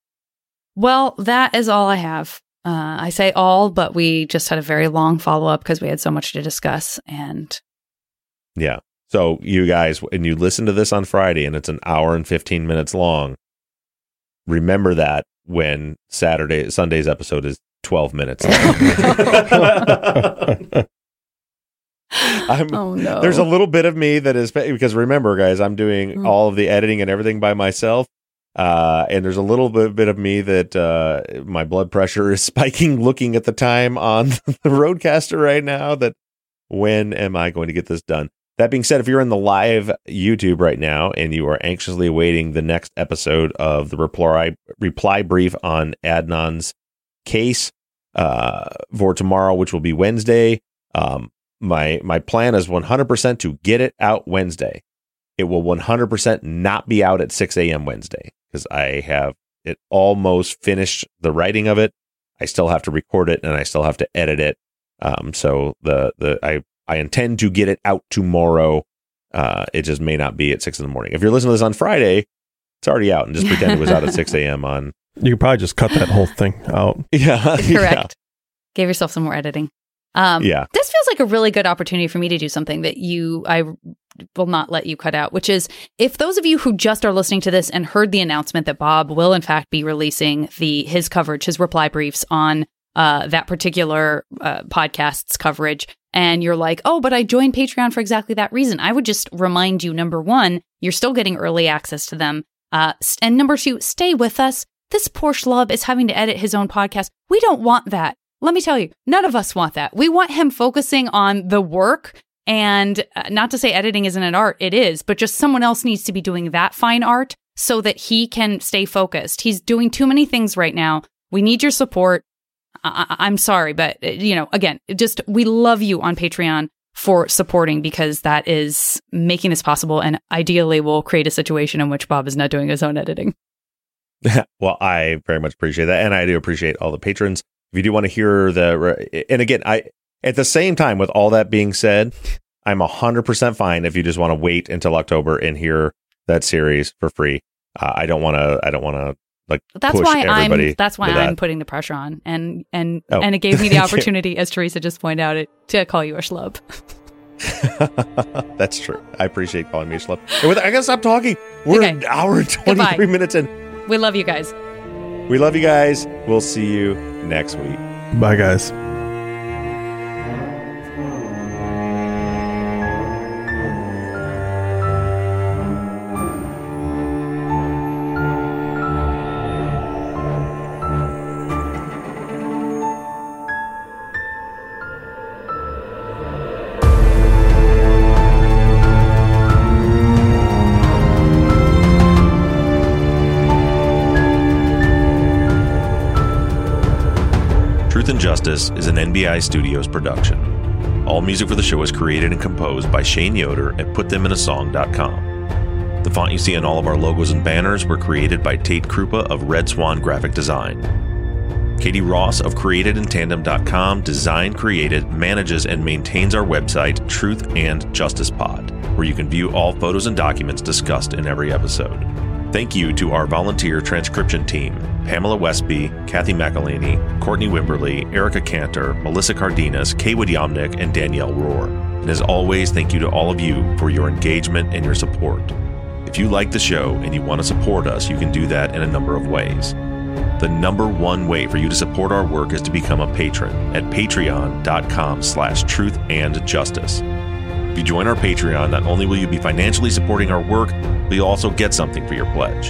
Well, that is all I have. Uh, I say all, but we just had a very long follow up because we had so much to discuss. And Yeah. So you guys, and you listen to this on Friday, and it's an hour and fifteen minutes long. Remember that when Saturday, Sunday's episode is twelve minutes. I'm, oh no, There's a little bit of me that is because remember, guys, I'm doing Mm. all of the editing and everything by myself. Uh, and there's a little bit, bit of me that uh, my blood pressure is spiking looking at the time on the RODECaster right now. That when am I going to get this done? That being said, if you're in the live YouTube right now and you are anxiously awaiting the next episode of the reply reply brief on Adnan's case uh, for tomorrow, which will be Wednesday, um, my my plan is 100% to get it out Wednesday. It will 100% not be out at 6 a.m. Wednesday because I have it almost finished the writing of it. I still have to record it and I still have to edit it. Um, so the the I I intend to get it out tomorrow. Uh, it just may not be at six in the morning. If you're listening to this on Friday, it's already out, and just pretend it was out at six a.m. on. You could probably just cut that whole thing out. Yeah, correct. Give yourself some more editing. Um, Yeah. This feels like a really good opportunity for me to do something that you, I will not let you cut out, which is if those of you who just are listening to this and heard the announcement that Bob will in fact be releasing the his coverage, his reply briefs on uh, that particular uh, podcast's coverage, and you're like, oh, but I joined Patreon for exactly that reason. I would just remind you: number one, you're still getting early access to them, uh, and number two, stay with us. This poor schlub is having to edit his own podcast. We don't want that. Let me tell you, none of us want that. We want him focusing on the work. And uh, not to say editing isn't an art, it is, but just someone else needs to be doing that fine art so that he can stay focused. He's doing too many things right now. We need your support. I- I'm sorry, but uh, you know, again, just we love you on Patreon for supporting because that is making this possible and ideally we'll create a situation in which Bob is not doing his own editing. well, I very much appreciate that, and I do appreciate all the patrons. If you do want to hear the, and again, I at the same time, with all that being said, I'm hundred percent fine if you just want to wait until October and hear that series for free. Uh, I don't want to. I don't want to like That's push why everybody. I'm that's why I'm that. putting the pressure on and and Oh. and it gave me the opportunity as Teresa just pointed out it to call you a schlub. That's true. I appreciate calling me a schlub. With, I gotta stop talking. We're Okay. an hour and twenty three Goodbye. minutes in. We love you guys. We love you guys. We'll see you next week. Bye, guys. Justice is an NBI Studios production. All music for the show is created and composed by Shane Yoder at PutThemInASong.com. The font you see on all of our logos and banners were created by Tate Krupa of Red Swan Graphic Design. Katie Ross of CreatedInTandem.com design, created, manages, and maintains our website, Truth and Justice Pod, where you can view all photos and documents discussed in every episode. Thank you to our volunteer transcription team Pamela Westby, Kathy McElhaney, Courtney Wimberly, Erica Cantor, Melissa Cardenas, Kaywood Yomnick, and Danielle Rohr. And as always, thank you to all of you for your engagement and your support. If you like the show and you want to support us, you can do that in a number of ways. The number one way for you to support our work is to become a patron at patreon.com slash truth and justice. If you join our Patreon, not only will you be financially supporting our work, but you'll also get something for your pledge.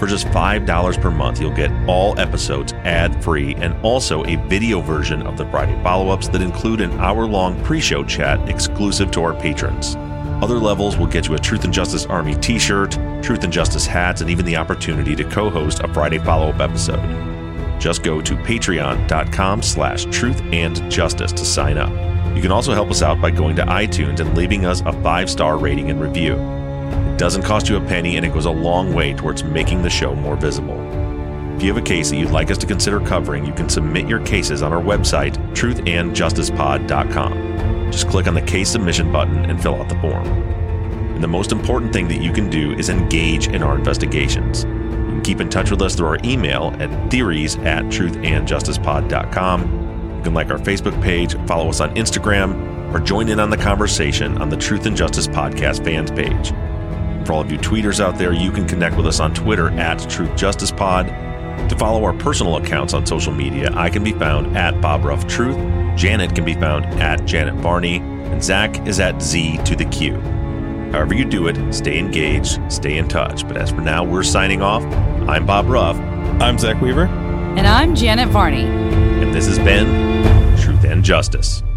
For just $5 per month, you'll get all episodes ad free and also a video version of the Friday follow ups that include an hour long pre show chat exclusive to our patrons. Other levels will get you a Truth and Justice Army t shirt, Truth and Justice hats, and even the opportunity to co host a Friday follow up episode. Just go to patreon.com slash truth and justice to sign up. You can also help us out by going to iTunes and leaving us a five star rating and review. It doesn't cost you a penny and it goes a long way towards making the show more visible. If you have a case that you'd like us to consider covering, you can submit your cases on our website, truthandjusticepod.com. Just click on the case submission button and fill out the form. And the most important thing that you can do is engage in our investigations. You can keep in touch with us through our email at theories at truthandjusticepod.com. You can like our Facebook page, follow us on Instagram, or join in on the conversation on the Truth and Justice Podcast fans page. For all of you tweeters out there, you can connect with us on Twitter at Truth Justice Pod. To follow our personal accounts on social media, I can be found at Bob Ruff Truth, Janet can be found at Janet Varney, and Zaq is at Z to the Q. However you do it, stay engaged, stay in touch. But as for now, we're signing off. I'm Bob Ruff. I'm Zaq Weaver. And I'm Janet Varney. And this has been Truth and Justice.